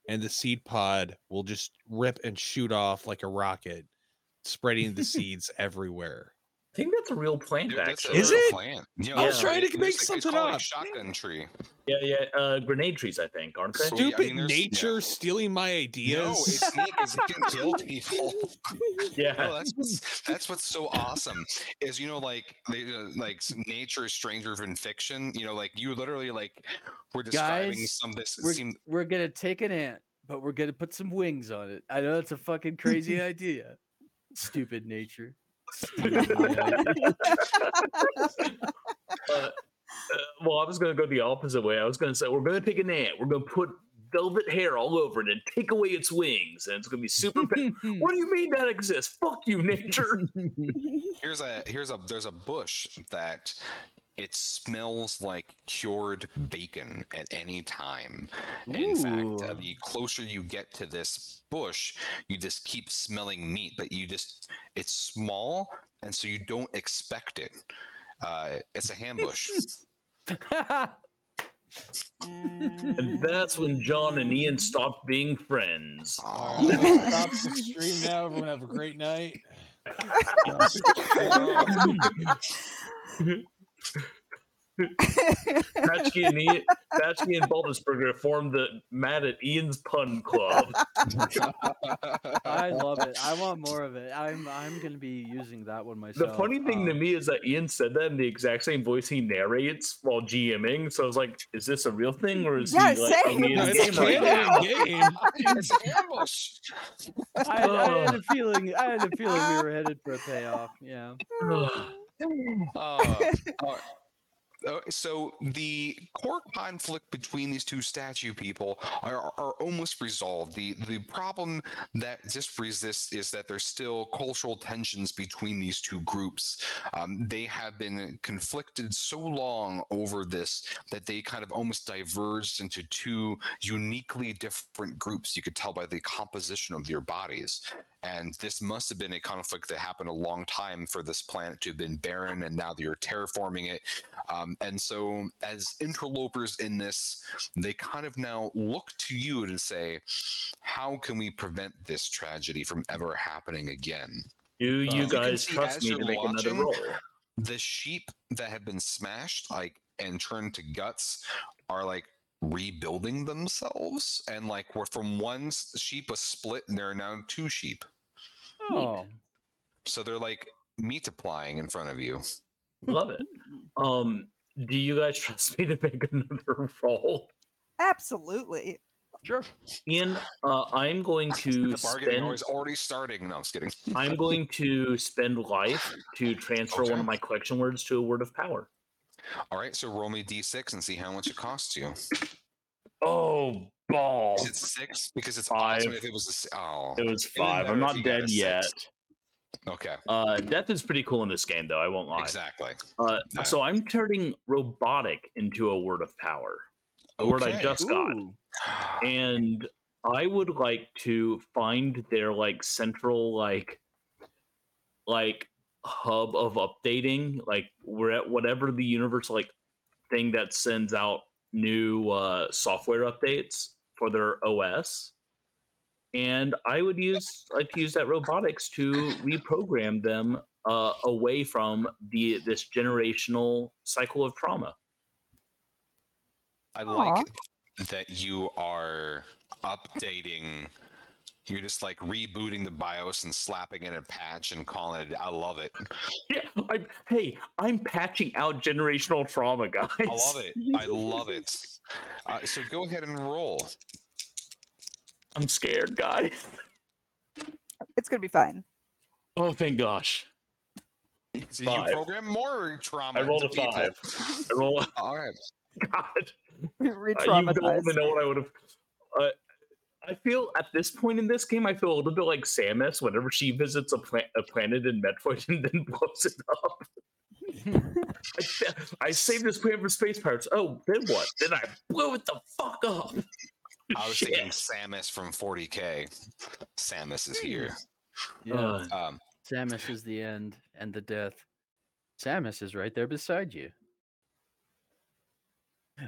and the seed pod will just rip and shoot off like a rocket spreading the seeds everywhere I think that's a real plant Dude, actually. Is real it? Plant. Yeah, I was it's- trying to make like- it's something called a up. shotgun tree. Yeah, yeah. Uh grenade trees, I think, aren't they? So- yeah, I stupid mean, there's- yeah. nature stealing my ideas No, it's neat because it can kill people. yeah. No, that's what's, that's what's so awesome is you know like they, uh, like nature is stranger than fiction. You know, like you literally like were describing Guys, some this We're, seemed we're gonna take an ant, but we're gonna put some wings on it. I know that's a fucking crazy idea. Stupid nature. Stupid mind. Uh, well, I was going to go the opposite way. I was going to say we're going to take an ant. We're going to put velvet hair all over it and take away its wings, and it's going to be super. pa- what do you mean that exists? Fuck you, nature. Here's a here's a there's a bush that it smells like cured bacon at any time. And in fact, uh, the closer you get to this bush, you just keep smelling meat, but you just it's small, and so you don't expect it. Uh, it's a ham bush. and that's when John and Ian stopped being friends. All right, I'm gonna stop the stream now. Everyone have a great night. Patchkey and Ian, Patchkey and Baldisberger formed the Mad at Ian's Pun Club. I love it. I want more of it. I'm I'm gonna be using that one myself. The funny thing to Um, me is that Ian said that in the exact same voice he narrates while GMing. So I was like, is this a real thing or is Yeah, he like same. only in No, the it's game right canon now? in game. it's ambush. I, I had a feeling. I had a feeling we were headed for a payoff. Yeah. Uh, uh, uh, so the core conflict between these two statue people are, are almost resolved. The the problem that just resists is that there's still cultural tensions between these two groups. Um, they have been conflicted so long over this that they kind of almost diverged into two uniquely different groups. You could tell by the composition of their bodies. And this must have been a conflict that happened a long time for this planet to have been barren, and now you're terraforming it. Um, and so, as interlopers in this, they kind of now look to you to say, how can we prevent this tragedy from ever happening again? Do you you can guys see trust me to make another watching, roll? The sheep that have been smashed, like and turned to guts, are like rebuilding themselves, and like we're from one sheep was split, and there are now two sheep. Oh. So they're like multiplying in front of you. Love it. Um, do you guys trust me to make another roll? Absolutely. Sure. Ian, uh, I'm going to The bargaining spend. is already starting. No, I'm just kidding. I'm going to spend life to transfer one of my collection words to a word of power. All right, so roll me d6 and see how much it costs you. Oh, ball! Is it six? Because it's Five. awesome if it was a s- oh. It was five. I'm not you got a dead six. Yet. Okay, Uh, death is pretty cool in this game, though. I won't lie. exactly. Uh, Yeah. so I'm turning robotic into a word of power. A word I Okay. just got. And I would like to find their like central like like hub of updating, like we're at whatever the universe like thing that sends out new uh, software updates for their OS. And I would use like to use that robotics to reprogram them uh, away from the this generational cycle of trauma. I Aw. like that you are updating. You're just like rebooting the BIOS and slapping in a patch and calling it. I love it. Yeah, I'm, hey, I'm patching out generational trauma, guys. I love it. I love it. Uh, so go ahead and roll. I'm scared, guys. It's gonna be fine. Oh, thank gosh. So Five. you program more trauma. I rolled a into people. five. I roll. All right. God, uh, you don't Re-traumatized. even know what I would have. Uh, I feel at this point in this game, I feel a little bit like Samus whenever she visits a, pla- a planet in Metroid and then blows it up. I, I saved this planet for space pirates. Oh, then what? Then I blew it the fuck up. I was thinking Samus from 40k. Samus is here. Yeah. Um, Samus is the end and the death. Samus is right there beside you.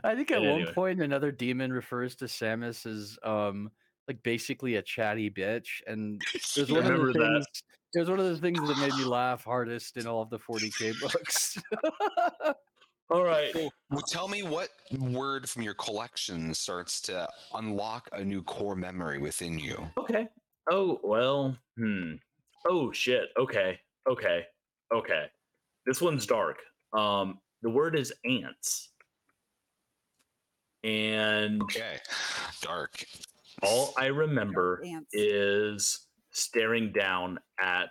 I think at Yeah, one anyway. point another demon refers to Samus as um like basically a chatty bitch, and there's one of the remember that. things. It one of the things that made me laugh hardest in all of the 40k books. all right. so, well, tell me what word from your collection starts to unlock a new core memory within you. Okay. Oh, well, hmm. Oh shit. Okay. Okay. Okay. This one's dark. Um the word is ants. And Okay. Dark. all I remember Ants. is staring down at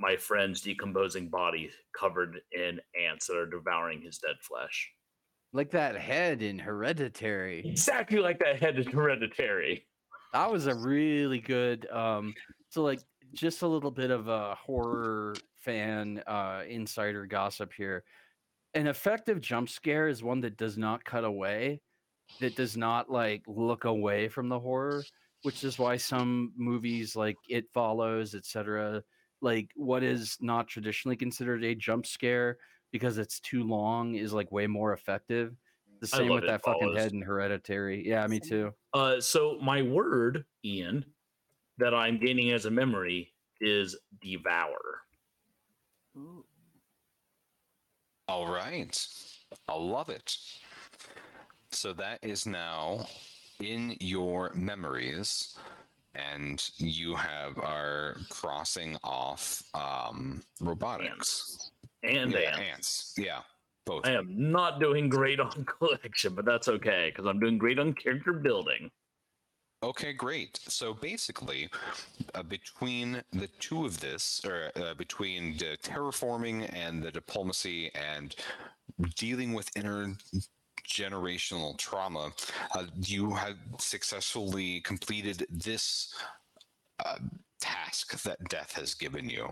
my friend's decomposing body covered in ants that are devouring his dead flesh. Like that head in Hereditary. Exactly like that head in Hereditary. That was a really good. Um, so like just a little bit of a horror fan uh, insider gossip here. An effective jump scare is one that does not cut away, that does not like look away from the horror, which is why some movies like It Follows, etc., like what is not traditionally considered a jump scare because it's too long is like way more effective. The same with It that fucking head in Hereditary. Yeah, me too. Uh, so my word, Ian, that I'm gaining as a memory is devour. Ooh. All right. I love it. So that is now in your memories. And you have are crossing off um, robotics. And yeah, ants. ants. Yeah, both. I am not doing great on collection, but that's okay because I'm doing great on character building. Okay, great. So basically, uh, between the two of this, or uh, between the terraforming and the diplomacy and dealing with intergenerational trauma, uh, you have successfully completed this uh, task that death has given you.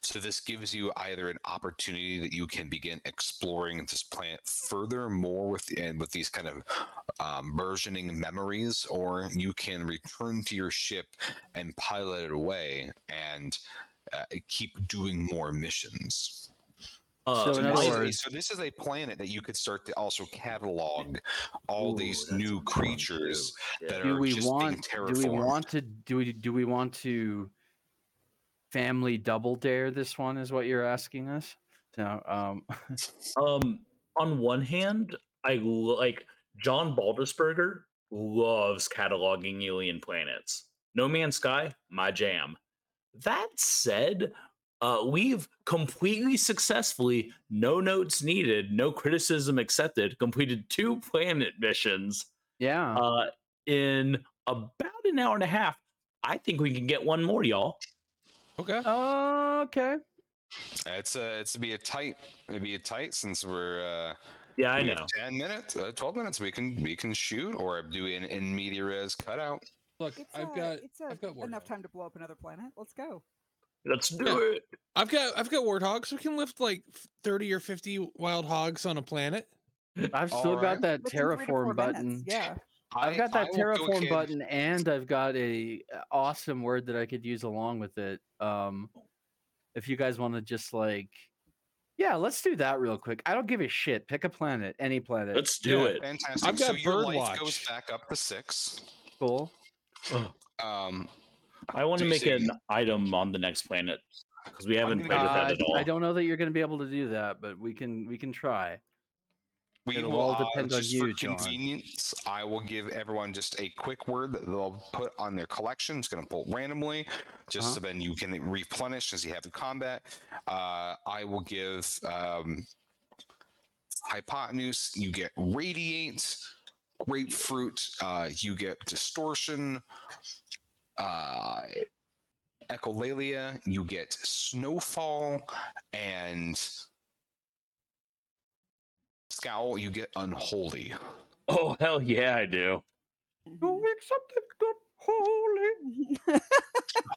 So this gives you either an opportunity that you can begin exploring this planet further more with and with these kind of um, burgeoning memories, or you can return to your ship and pilot it away and uh, keep doing more missions. Uh, So So in this, other is a, words- so this is a planet that you could start to also catalog all ooh, these new what I wanna do. creatures Yeah. that do are we just being want do we terraformed. want to do we do we want to family double dare this one is what you're asking us no um Um, on one hand, I lo- like John Baldisberger loves cataloging alien planets. No Man's Sky, my jam. That said, uh, we've completely successfully, no notes needed, no criticism accepted, completed two planet missions yeah uh, in about an hour and a half. I think we can get one more, y'all. Okay. Okay It's uh, it's to be a tight, it'd be a tight since we're uh, Yeah, I we know. ten minutes, uh, twelve minutes. We can we can shoot or do an in media res cutout. Look, It's, I've uh, got it's uh, I've got enough time to blow up another planet. Let's go. Let's do Yeah. it. I've got I've got warthogs. We can lift like thirty or fifty wild hogs on a planet. i've still Alright. got that Within three to terraform minutes, button Yeah. i've got that I will go terraform button and i've got a uh, awesome word that i could use along with it um if you guys want to just like yeah let's do that real quick i don't give a shit pick a planet any planet Let's do Yeah. it. Fantastic. I've got so got your bird life goes back up to six. cool Um, I want to make an item on the next planet because we haven't played with Uh, that at all. I don't know that you're going to be able to do that, but we can we can try. we It'll will, all uh, depend on just you, for John. convenience, I will give everyone just a quick word that they'll put on their collection. It's going to pull randomly, just Uh-huh. so then you can replenish as you have in combat. Uh, I will give um, hypotenuse. You get radiate. Grapefruit. Uh, you get distortion. Uh, echolalia. You get snowfall and scowl. You get unholy. Oh hell yeah, I do. Mhm. holy.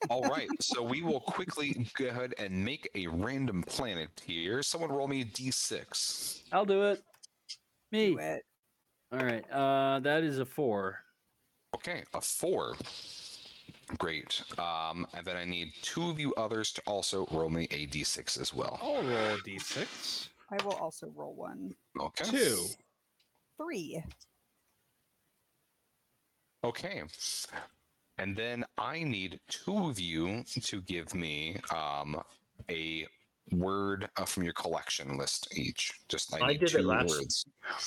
All right, so we will quickly go ahead and make a random planet here. Someone roll me a d6. I'll do it. Me. Do it. All right. Uh, that is a four. Okay, a four. Great. Um, and then I need two of you others to also roll me a d6 as well. I'll roll a d6. I will also roll one. Okay. Two. Three. Okay. And then I need two of you to give me um, a word uh, from your collection list each. Just I, I need did it two last- words.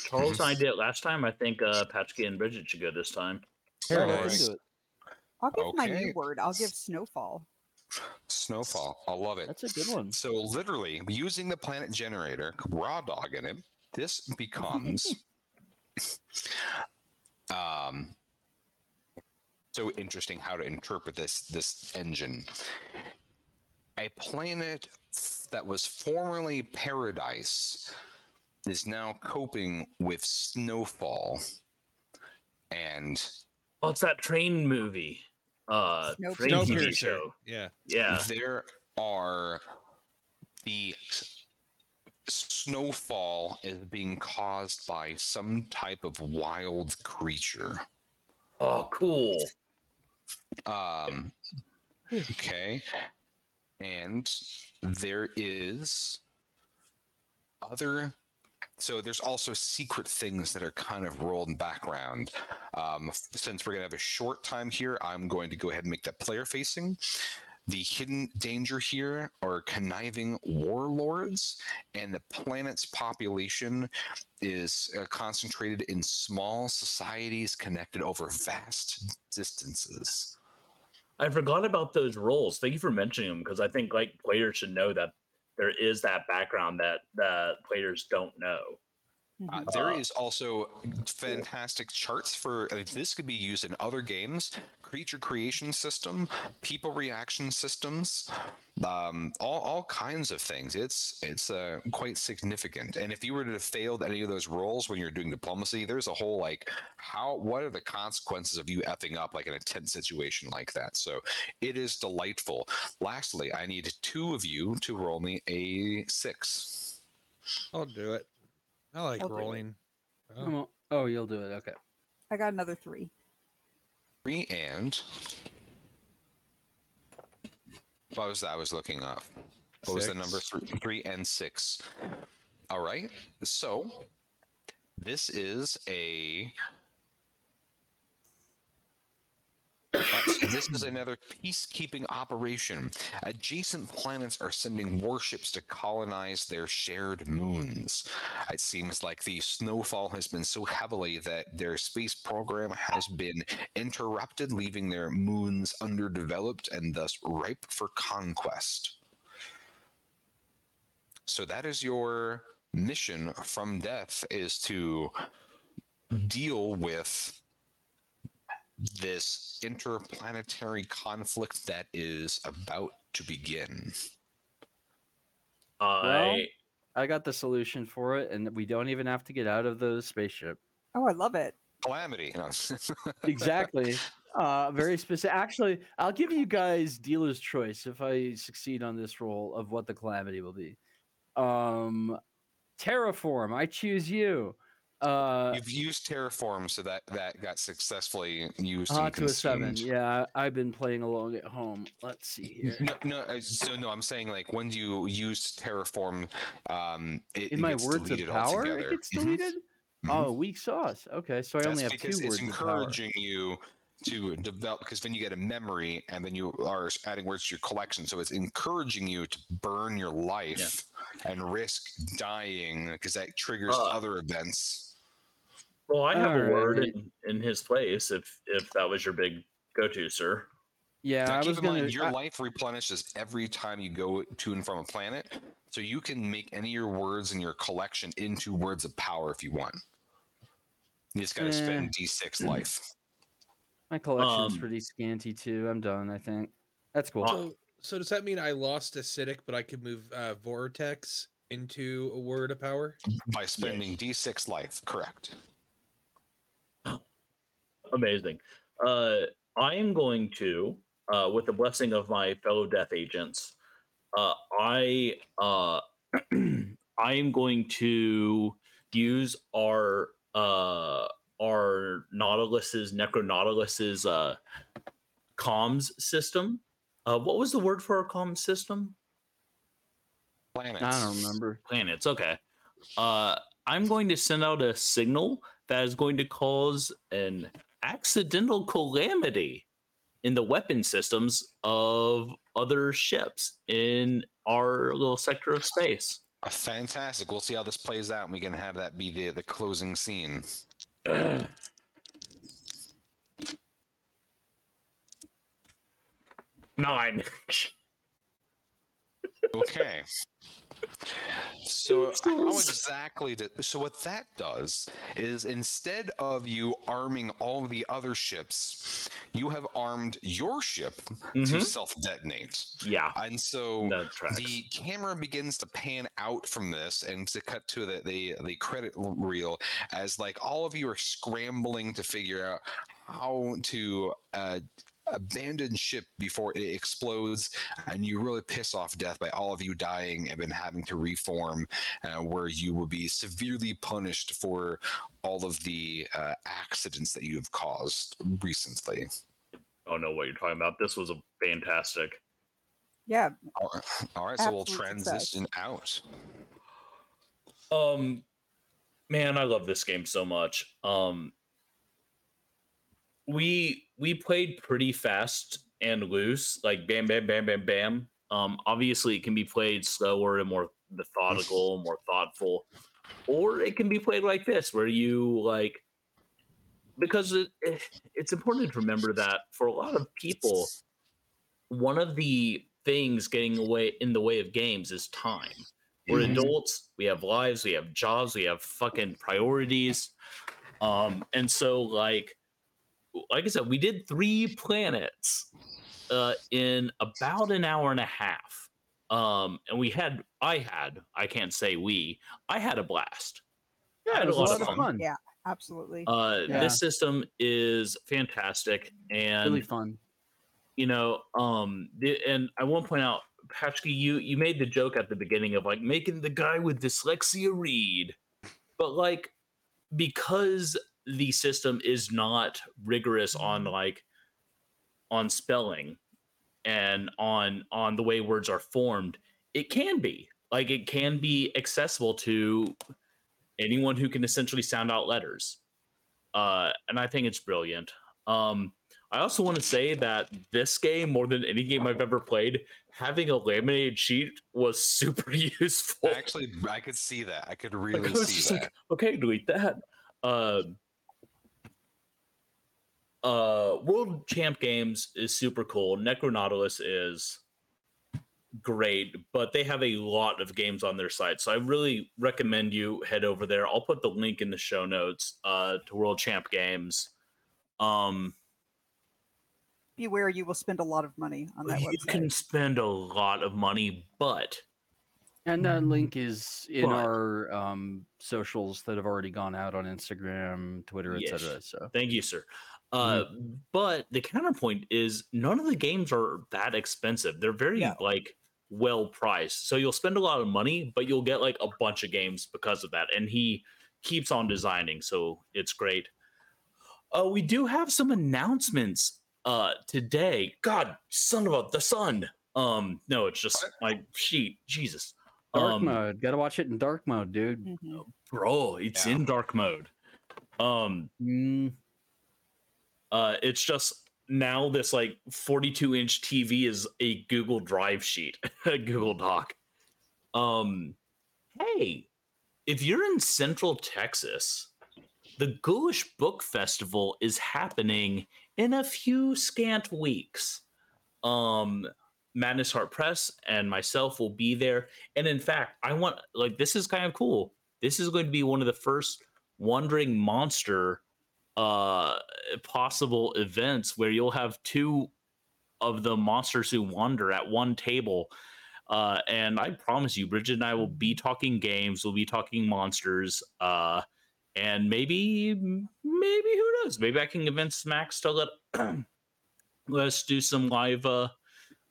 Charles and I did it last time. I think uh, Patchkey and Bridget should go this time. Here, Alright. let's do it. I'll give my new word. I'll give snowfall. Snowfall. I love it. That's a good one. So literally, using the planet generator, raw dog in it, this becomes um so interesting how to interpret this this engine. a planet that was formerly paradise is now coping with snowfall and Oh, it's that train movie. Uh, Snowpiercer. train TV Snowpiercer. show. Yeah. Yeah. there are the snowfall is being caused by some type of wild creature Oh, cool. um okay and there is other so there's also secret things that are kind of rolled in background. Um, since we're going to have a short time here i'm going to go ahead and make that player facing. The hidden danger here are conniving warlords and the planet's population is uh, concentrated in small societies connected over vast distances. I forgot about those roles. Thank you for mentioning them because I think like players should know that there is that background that the players don't know. Uh, Mhm. there Uh, is also fantastic charts for uh, this could be used in other games creature creation system people reaction systems um, all, all kinds of things it's it's uh, quite significant and if you were to have failed any of those roles when you're doing diplomacy there's a whole like how what are the consequences of you effing up like in a tense situation like that so it is delightful lastly i need two of you to roll me a six I'll do it. I like I'll rolling. Oh, Oh, you'll do it. Okay. I got another three. Three and what was that I was looking up? What was the number? Three, three and six. All right. So this is a. Uh, so this is another peacekeeping operation. Adjacent planets are sending warships to colonize their shared moons. It seems like the snowfall has been so heavily that their space program has been interrupted, leaving their moons underdeveloped and thus ripe for conquest. So that is your mission from death is to deal with this interplanetary conflict that is about to begin. I I got the solution for it, and we don't even have to get out of the spaceship. Oh, I love it. Calamity. No. Exactly. uh, very specific. Actually, I'll give you guys dealer's choice if I succeed on this roll of what the calamity will be. Um, terraform. I choose you. Uh, You've used Terraform, so that that got successfully used. uh, to a seven. Yeah, I've been playing along at home. Let's see here. No, no. uh, So no, I'm saying like when you use Terraform, um, it, In it my gets words of power, altogether. it gets Mhm, deleted. mhm. Oh, weak sauce. Okay, so I only That's have two because words it's of power. encouraging you to develop because then you get a memory and then you are adding words to your collection so it's encouraging you to burn your life and risk dying because that triggers Uh, other events well, I have a word Alright. in, in his place if if that was your big go-to, sir. Yeah, now I keep was in gonna. mind your I- life replenishes every time you go to and from a planet so you can make any of your words in your collection into words of power if you want you just gotta Eh. spend d6 life my collection's um, pretty scanty too. I'm done. I think that's cool. Uh, So, so does that mean I lost acidic, but I could move uh, vortex into a word of power? by spending d6 life correct Amazing. Uh, I am going to, uh, with the blessing of my fellow death agents, uh, I uh, I am going to use our uh, our Nautilus's Necronautilus's uh, comms system. Uh, what was the word for our comms system? planets I don't remember. planets. Okay. Uh, I'm going to send out a signal that is going to cause an accidental calamity in the weapon systems of other ships in our little sector of space. Fantastic. We'll see how this plays out, and we can have that be the, the closing scene. Nine. Okay. So how exactly did so what that does is instead of you arming all the other ships, you have armed your ship to Mhm. self-detonate. Yeah, And so the camera begins to pan out from this and to cut to the, the the credit reel as like all of you are scrambling to figure out how to uh, abandon ship before it explodes and you really piss off death by all of you dying and then having to reform uh, where you will be severely punished for all of the uh, accidents that you have caused recently oh no, what you're talking about. This was a fantastic. Yeah, all right, all right so we'll Absolute success. transition out Um, man, I love this game so much. Um, we we played pretty fast and loose, like bam, bam, bam, bam, bam. Um, obviously, it can be played slower and more methodical, more thoughtful, or it can be played like this, where you like because it, it, it's important to remember that for a lot of people, one of the things getting away in the way of games is time. We're Mhm. adults. We have lives. We have jobs. We have fucking priorities. Um, and so like, like I said, we did three planets uh, in about an hour and a half. Um, and we had, I had, I can't say we, I had a blast. I Yeah, had it was a lot of fun. fun. Yeah. absolutely. Uh, Yeah. This system is fantastic, and really fun. you know, um, the, and I want to point out, Patrick, you you made the joke at the beginning of like making the guy with dyslexia read, but like because the system is not rigorous on like on spelling and on on the way words are formed, it can be like it can be accessible to anyone who can essentially sound out letters, uh, and I think it's brilliant. Um, I also want to say that this game, more than any game I've ever played, having a laminated sheet was super useful. Actually, I could see that. I could really I see just that. like, okay, delete that. Um, uh, World Champ Games is super cool. Necronautilus is great, but they have a lot of games on their site. So I really recommend you head over there. I'll put the link in the show notes uh, to World Champ Games. Um, Beware, you will spend a lot of money on that you website. can spend a lot of money, but And that link is in But- our um, socials that have already gone out on Instagram, Twitter, Yes. etc. So Thank you, sir. Uh, But the counterpoint is none of the games are that expensive. They're very No. like well priced. So you'll spend a lot of money, but you'll get like a bunch of games because of that. And he keeps on designing, so it's great. Uh, we do have some announcements uh today. God, son of a the sun. Um, no, it's just my sheet. Jesus. dark um, mode, gotta watch it in dark mode, dude. Mhm. bro, it's Yeah. in dark mode. Um, Mm, Uh, it's just now this like 42 inch TV is a Google Drive sheet, a Google Doc. Um, hey, if you're in Central Texas, the Ghoulish Book Festival is happening in a few scant weeks. Um, Madness Heart Press and myself will be there. And in fact, I want like this is kind of cool. This is going to be one of the first Wandering Monster uh possible events where you'll have two of the monsters who wander at one table. Uh and i promise you bridget and i will be talking games we'll be talking monsters uh and maybe maybe who knows? Maybe i can convince max to let let's do some live uh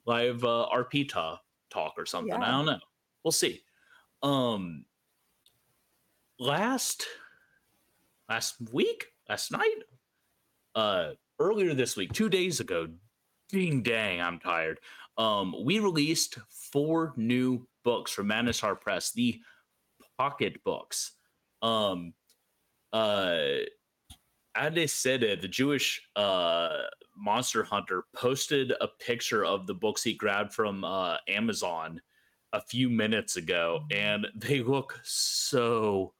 live uh rp ta- talk or something. I don't know. We'll see. Um last last week last night uh earlier this week two days ago ding dang i'm tired. Um we released four new books from madness heart press the pocket books. Um uh Adesede, the Jewish uh, monster hunter, posted a picture of the books he grabbed from uh, Amazon a few minutes ago, and they look so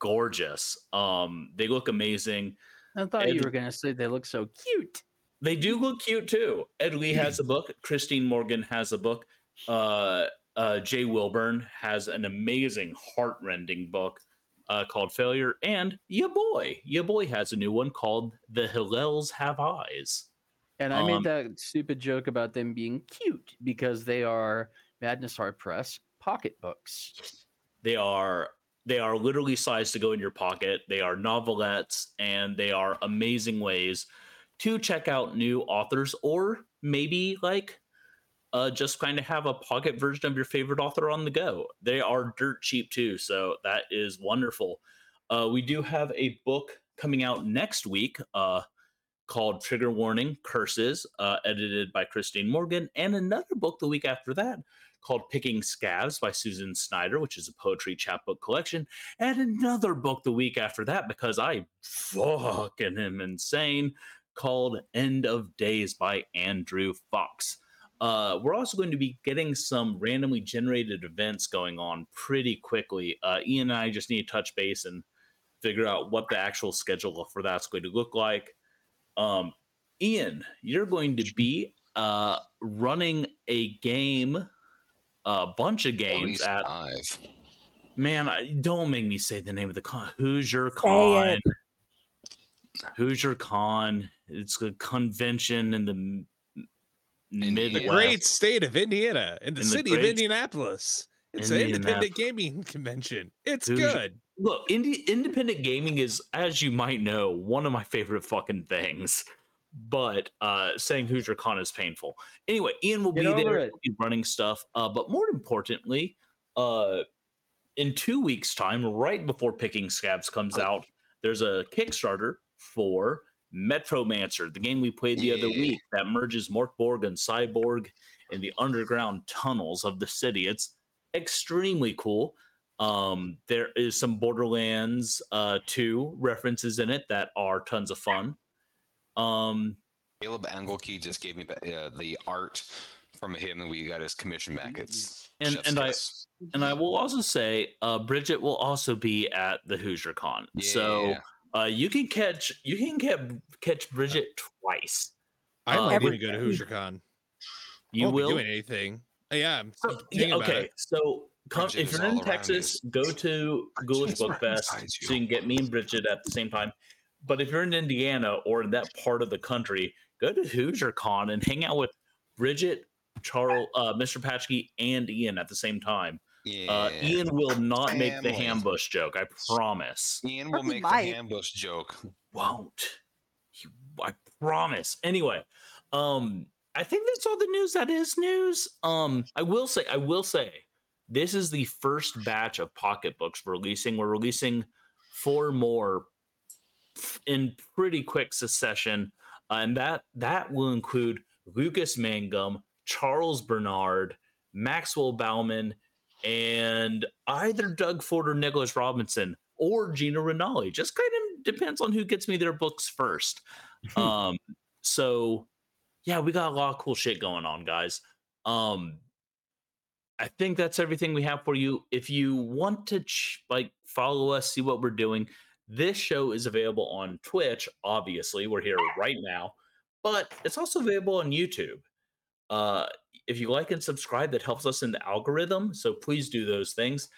gorgeous. Um, they look amazing. I thought you were gonna say they look so cute. They do look cute too. Ed Lee has a book. Christine Morgan has a book. Uh, uh, uh, Jay Wilburn has an amazing, heartrending book uh, called Failure, and ya boy, ya boy has a new one called The Hillels Have Eyes. And I Um, made that stupid joke about them being cute because they are Madness Heart Press pocketbooks. They are they are literally sized to go in your pocket. They are novelettes, and they are amazing ways to check out new authors, or maybe like uh, just kind of have a pocket version of your favorite author on the go. They are dirt cheap too, so that is wonderful. Uh, we do have a book coming out next week uh, called Trigger Warning Curses, uh, edited by Christine Morgan, and another book the week after that called Picking Scabs by Susan Snyder, which is a poetry chapbook collection, and another book the week after that because I fucking am insane called End of Days by Andrew Fox. Uh, we're also going to be getting some randomly generated events going on pretty quickly. Uh, Ian and I just need to touch base and figure out what the actual schedule for that's going to look like. Um, Ian, you're going to be uh, running a game, a bunch of games least at. five. Man, I, don't make me say the name of the con. Hoosier Say Con. it. Hoosier Con. It's a convention in the m- Indiana. Midwest. Great state of Indiana in the In the city of Indianapolis. It's an independent gaming convention. It's Who's- good. Look, indie, independent gaming is, as you might know, one of my favorite fucking things. But uh, saying Hoosier Con is painful. Anyway, Ian will Get be there, it. running stuff. Uh, but more importantly, uh, in two weeks' time, right before Picking Scabs comes out, there's a Kickstarter for Metromancer, the game we played the other week that merges Mörk Borg and Cyborg in the underground tunnels of the city. It's extremely cool. Um, there is some Borderlands uh, 2 references in it that are tons of fun. Um, Caleb Angelkey just gave me uh, the art from him, and we got his commission back. It's And- chef's and I- and I will also say, uh, Bridget will also be at the Hoosier Con. So uh, you can catch you can get catch Bridget twice. I Uh, might every- even go to Hoosier Con. You won't will. be doing anything. Uh, Yeah, I'm, So- I'm yeah, about okay, it. so come if you're in Texas, go to Ghoulish Book Fest so you. you can get me and Bridget at the same time. But if you're in Indiana or in that part of the country, go to Hoosier Con and hang out with Bridget, Charles, uh, Mr. Patchkey, and Ian at the same time. Yeah. Uh, Ian will not make the Family. hambush joke. I promise. Ian will He make might. the ambush joke. Won't. He, I promise. Anyway, um, I think that's all the news that is news. Um, I will say, I will say, this is the first batch of pocketbooks we're releasing. We're releasing four more in pretty quick succession, and that that will include Lucas Mangum, Charles Bernard, Maxwell Bauman, and either Doug Ford or Nicholas Robinson or Gina Rinaldi. Just kind of depends on who gets me their books first. um, so yeah, we got a lot of cool shit going on, guys. Um, I think that's everything we have for you. If you want to ch- like follow us, see what we're doing, this show is available on Twitch. Obviously, we're here right now, but it's also available on YouTube. Uh, if you like and subscribe, that helps us in the algorithm. So please do those things.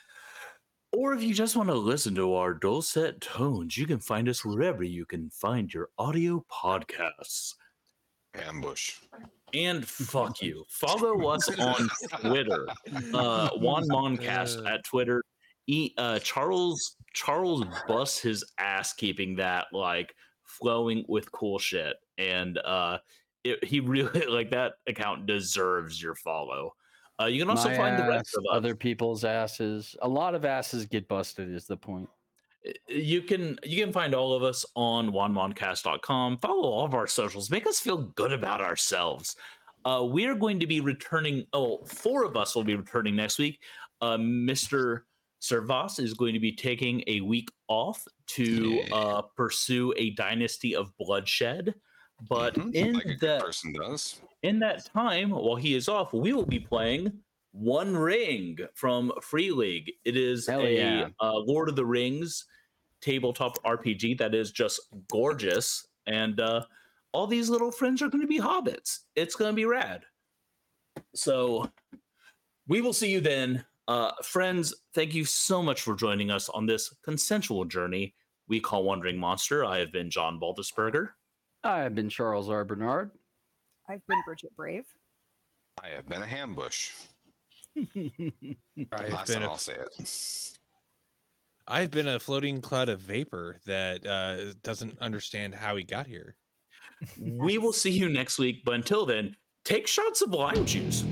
Or if you just want to listen to our dulcet tones, you can find us wherever you can find your audio podcasts. Ambush. And fuck you. Follow us on Twitter. Uh Juan Moncast at Twitter. E, uh, Charles Charles busts his ass keeping that like flowing with cool shit. And uh it, he really like that account deserves your follow. Uh, you can also My find the rest of us. other people's asses. A lot of asses get busted. Is the point? you can you can find all of us on onemoncast.com follow all of our socials make us feel good about ourselves uh, we are going to be returning oh four of us will be returning next week uh, mr servas is going to be taking a week off to Yeah. uh, pursue a dynasty of bloodshed but Mhm, in like that person does. in that time, while he is off, we will be playing One Ring from Free League. It is Hell a yeah. uh, Lord of the Rings tabletop RPG that is just gorgeous, and uh, all these little friends are going to be hobbits. It's going to be rad. So We will see you then. Uh, friends, thank you so much for joining us on this consensual journey we call Wandering Monster. I have been John Baldisberger. I have been Charles R. Bernard. I've been Bridget Brave. I have been a hambush. I've Last been time a I'll say it. I've been a floating cloud of vapor that uh, doesn't understand how he got here. We will see you next week, but until then, take shots of lime juice.